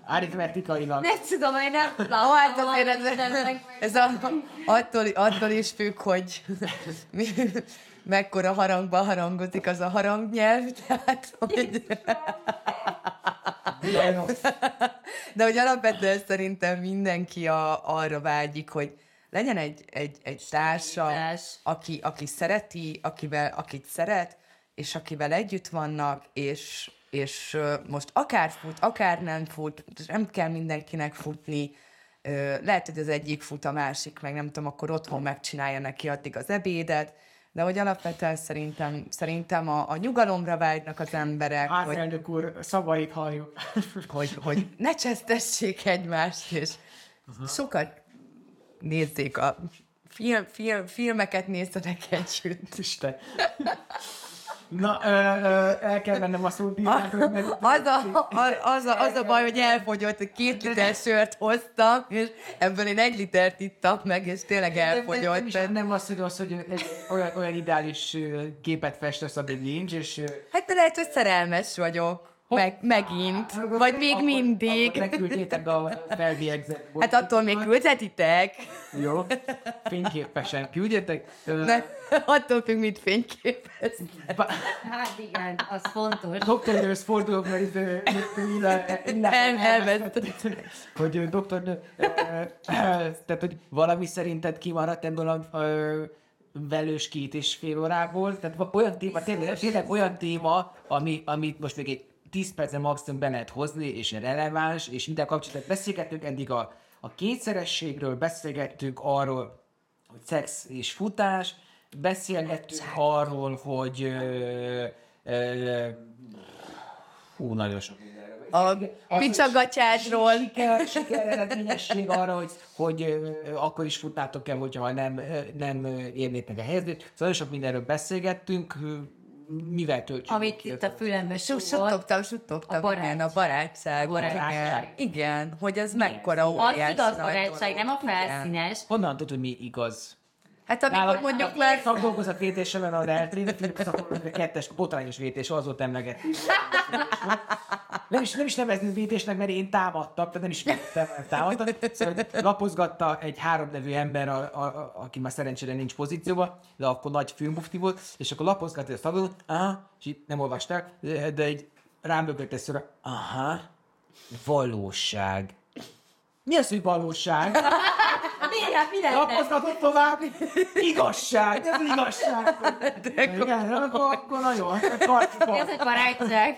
D: aritmetikailag.
C: Nem tudom, én nem
B: Na, hát azért ez, ez a, attól, attól is függ, hogy mi, mekkora harangba harangozik az a harangnyelv, tehát hogy... De hogy alapvetően szerintem mindenki a, arra vágyik, hogy legyen egy, egy, egy társa,
C: Társ.
B: aki, aki szereti, akivel, akit szeret, és akivel együtt vannak, és, és most akár fut, akár nem fut, nem kell mindenkinek futni, lehet, hogy az egyik fut, a másik, meg nem tudom, akkor otthon megcsinálja neki addig az ebédet, de hogy alapvetően szerintem, szerintem a, a nyugalomra vágynak az emberek, hogy,
D: Házelnök úr, szavait halljuk.
B: hogy, hogy ne csesztessék egymást, és sokat nézzék a film, film, filmeket nézzenek együtt.
D: Isten. Na, ö, ö, el kell mennem a szót,
B: Az a, az, a, az a baj, hogy elfogyott, két liter sört hoztam, és ebből én egy litert ittam meg, és tényleg
D: nem,
B: elfogyott.
D: is, nem az, hogy, az, hogy egy olyan, olyan ideális képet festesz, ami nincs, és
B: Hát de lehet, hogy szerelmes vagyok. Meg, megint. Vagy még
D: akkor-
B: mindig.
D: Akkor megküldjétek a felviegzett.
B: Hát attól még küldhetitek.
D: Jó, fényképesen küldjetek.
B: Ne, attól függ, mit fényképez.
C: Hát igen, az fontos.
D: Doktornőhöz fordulok, mert itt ö, Illa- Illa-
B: El- elveszett.
D: Hogy ö, ö, tehát, hogy valami szerinted kimaradt ebből a velős két és fél órából, tehát olyan téma, tényleg, tényleg olyan téma, ami, amit most még egy 10 percen maximum be lehet hozni, és releváns, és ide kapcsolatban beszélgettünk eddig a, a kétszerességről, beszélgettünk arról, hogy szex és futás, beszélgettünk arról, hogy ö, ö, hú, nagyon sok
B: A picsagatyádról.
D: siker, siker eredményesség arra, hogy, hogy ö, akkor is futnátok el, hogyha nem, nem érnétek a helyzetét. Szóval sok mindenről beszélgettünk, mivel töltjük
C: Amit
D: ki
C: itt a fülembe.
B: Suttogtam, suttogtam.
C: A barát-
B: Igen, a barátság.
C: barátság.
B: Igen, igen, hogy ez mekkora
C: Az
B: óriás
C: igaz
B: nagy
C: barátság, nem a
B: Igen.
C: felszínes.
D: Honnan tudod, hogy mi igaz?
B: Hát amikor mondjuk már
D: Szakdolgozat vétésemen a eltrénet, kettes botrányos vétés, az volt emleget. Nem is, nem is nevezni vétésnek, mert én támadtam, tehát nem is támadtam. Szóval lapozgatta egy három nevű ember, a, a, a, aki már szerencsére nincs pozícióban, de akkor nagy filmmufti volt, és akkor lapozgatta a szakdolgozat, aha, és itt nem olvasták, de, egy rám bögött szóra, aha, valóság. Mi az, hogy valóság?
C: Miért? Mi lenne?
D: Lapozgatott tovább. Igazság, ez igazság. Igen, akkor, akkor nagyon. Akkor,
C: Ez egy barátság.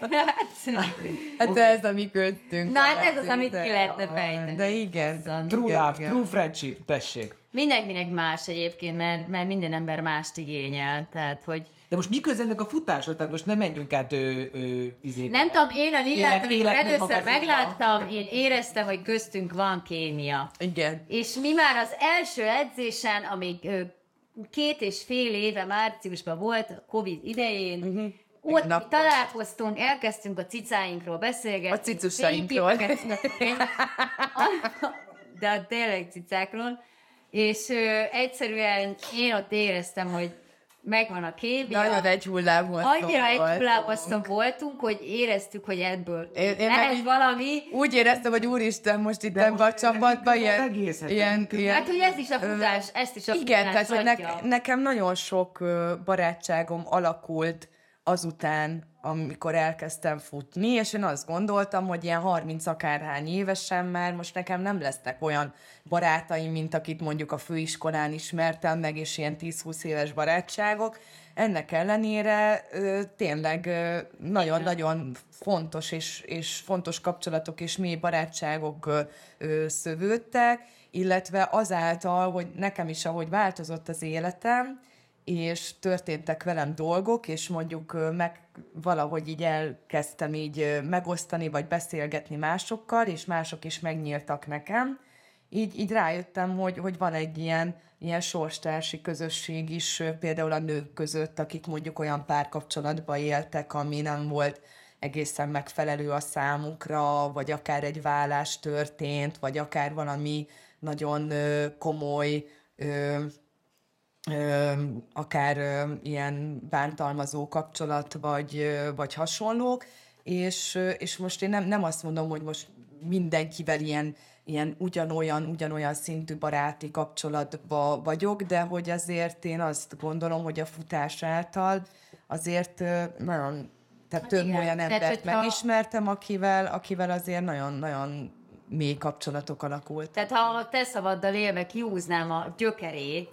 B: Hát ez a mi köztünk.
C: Na, hát ez az, amit ki lehetne fejteni.
B: De igen.
D: True love, true friendship, tessék.
C: Mindenkinek más egyébként, mert, mert minden ember mást igényel. Tehát, hogy
D: De most mi köze ennek a futásra? Tehát most nem menjünk át ö, ö, izé.
C: nem tudom, én a Lillát, amikor először megláttam, én éreztem, hogy köztünk van kémia.
B: Igen.
C: És mi már az első edzésen, amíg ö, két és fél éve márciusban volt, a Covid idején, uh-huh. ott
B: Nap-
C: találkoztunk, elkezdtünk a cicáinkról beszélgetni.
B: A cicusainkról. *laughs*
C: De a tényleg cicákról. És ö, egyszerűen én ott éreztem, hogy megvan a kémia.
B: Nagyon egy hullám volt.
C: Annyira egy hullámaszton voltunk, hogy éreztük, hogy ebből
B: Én- én
C: lehet
B: meg
C: valami.
B: Úgy éreztem, hogy úristen, most itt ebben a csapatban ilyen,
D: egészet.
B: ilyen, ilyen,
C: Hát, hogy ez is a futás, ezt is a
B: Igen,
C: futás
B: tehát ne, nekem nagyon sok barátságom alakult azután, amikor elkezdtem futni, és én azt gondoltam, hogy ilyen 30 akárhány évesen már most nekem nem lesznek olyan barátaim, mint akit mondjuk a főiskolán ismertem meg, és ilyen 10-20 éves barátságok. Ennek ellenére ö, tényleg nagyon-nagyon fontos és, és fontos kapcsolatok és mély barátságok ö, szövődtek, illetve azáltal, hogy nekem is, ahogy változott az életem, és történtek velem dolgok, és mondjuk meg valahogy így elkezdtem így megosztani, vagy beszélgetni másokkal, és mások is megnyíltak nekem, így, így rájöttem, hogy, hogy van egy ilyen, ilyen sorstársi közösség is, például a nők között, akik mondjuk olyan párkapcsolatban éltek, ami nem volt egészen megfelelő a számukra, vagy akár egy vállás történt, vagy akár valami nagyon komoly akár ilyen bántalmazó kapcsolat, vagy, vagy hasonlók, és, és most én nem, nem azt mondom, hogy most mindenkivel ilyen, ilyen ugyanolyan, ugyanolyan szintű baráti kapcsolatba vagyok, de hogy azért én azt gondolom, hogy a futás által azért nagyon, tehát több
C: igen,
B: olyan embert megismertem, akivel, akivel azért nagyon-nagyon mély kapcsolatok alakultak.
C: Tehát ha a te szavaddal élve kihúznám a gyökerét,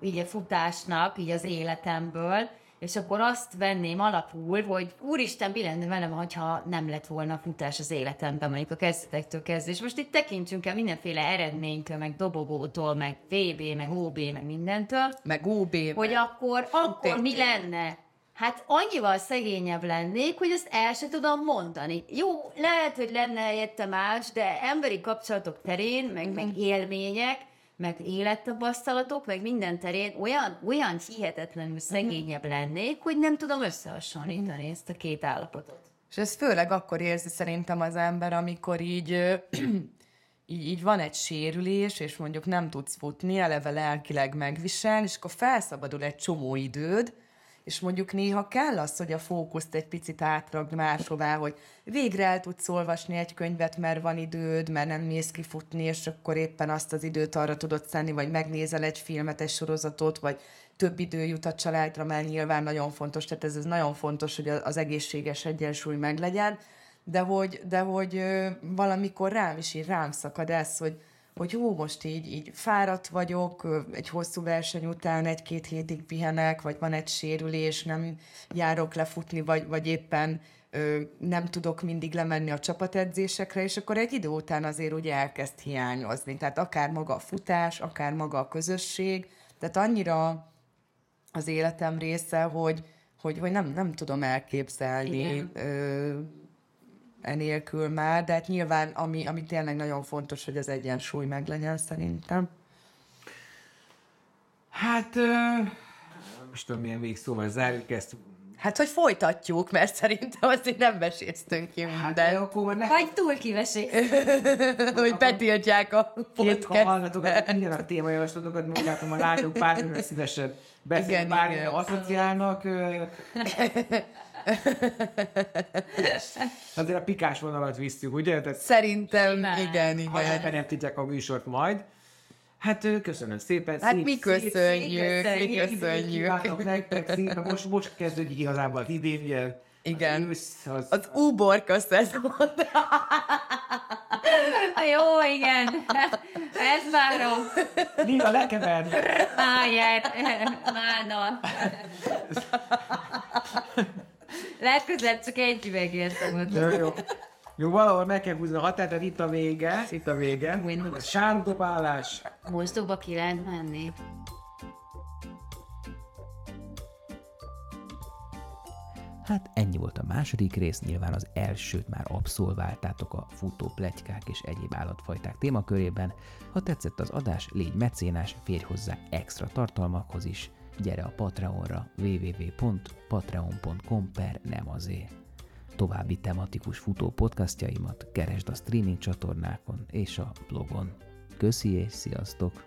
C: így a futásnak, így az életemből, és akkor azt venném alapul, hogy úristen, mi lenne velem, ha nem lett volna futás az életemben, mondjuk a kezdetektől kezdve. És most itt tekintsünk el mindenféle eredménytől, meg dobogótól, meg VB, meg OB, meg mindentől,
B: Meg OB,
C: hogy akkor, akkor
B: Tényleg.
C: mi lenne? Hát annyival szegényebb lennék, hogy ezt el se tudom mondani. Jó, lehet, hogy lenne helyette más, de emberi kapcsolatok terén, meg, meg élmények, meg élettapasztalatok, meg minden terén olyan, olyan hihetetlenül szegényebb lennék, hogy nem tudom összehasonlítani ezt a két állapotot.
B: És ez főleg akkor érzi szerintem az ember, amikor így, *clears throat* így, így van egy sérülés, és mondjuk nem tudsz futni, eleve lelkileg megvisel, és akkor felszabadul egy csomó időd, és mondjuk néha kell az, hogy a fókuszt egy picit átragd máshová, hogy végre el tudsz olvasni egy könyvet, mert van időd, mert nem mész kifutni, és akkor éppen azt az időt arra tudod szenni, vagy megnézel egy filmet, egy sorozatot, vagy több idő jut a családra, mert nyilván nagyon fontos, tehát ez, ez nagyon fontos, hogy az egészséges egyensúly meglegyen, de hogy, de hogy valamikor rám is így rám szakad ez, hogy, hogy hú, most így, így fáradt vagyok, egy hosszú verseny után egy-két hétig pihenek, vagy van egy sérülés, nem járok lefutni, vagy, vagy éppen ö, nem tudok mindig lemenni a csapatedzésekre, és akkor egy idő után azért ugye elkezd hiányozni. Tehát akár maga a futás, akár maga a közösség, tehát annyira az életem része, hogy, hogy, hogy nem, nem tudom elképzelni
C: Igen.
B: ö, enélkül már, de hát nyilván ami, ami tényleg nagyon fontos, hogy az egyensúly meglegyen szerintem.
D: Hát, ö, most tudom, milyen végszóval zárjuk ezt.
B: Hát, hogy folytatjuk, mert szerintem azért nem beséztünk ki
D: Hát,
B: mindent,
D: de akkor már ne
C: Vagy túl kivesé. *laughs*
B: hogy betiltják a
D: Két, ha
B: podcast.
D: hallgatok minden a témajavaslatokat, meg látom a látók pár szívesen beszél,
B: Igen,
D: bár
B: igen.
D: asszociálnak. *laughs* Azért a pikás vonalat visztük, ugye? Tehát
B: Szerintem,
C: Simán.
B: igen,
D: ha
B: igen.
D: nem tudják a műsort majd. Hát köszönöm szépen.
B: Hát
D: szép-
B: mi köszönjük,
C: szép-
B: mi
C: szép-
B: köszönjük.
D: Nektek szépen, most, most kezdődik igazából az idén, ugye?
B: Igen.
D: Az ősz, az,
B: Az uborka szezon. *laughs*
C: Jó, igen. Ez várom.
D: Lila lekeverni.
C: Már jár. *laughs* Legközelebb csak egy üvegért.
D: Jó, jó. Jó, valahol meg kell húzni a határt, tehát itt a vége, itt a vége. Sárdobálás.
C: Mosdóba ki lehet menni.
A: Hát ennyi volt a második rész, nyilván az elsőt már abszolváltátok a futó pletykák és egyéb állatfajták témakörében. Ha tetszett az adás, légy mecénás, férj hozzá extra tartalmakhoz is. Gyere a Patreonra www.patreon.com per nem azé. További tematikus futó podcastjaimat keresd a streaming csatornákon és a blogon. Köszi és sziasztok!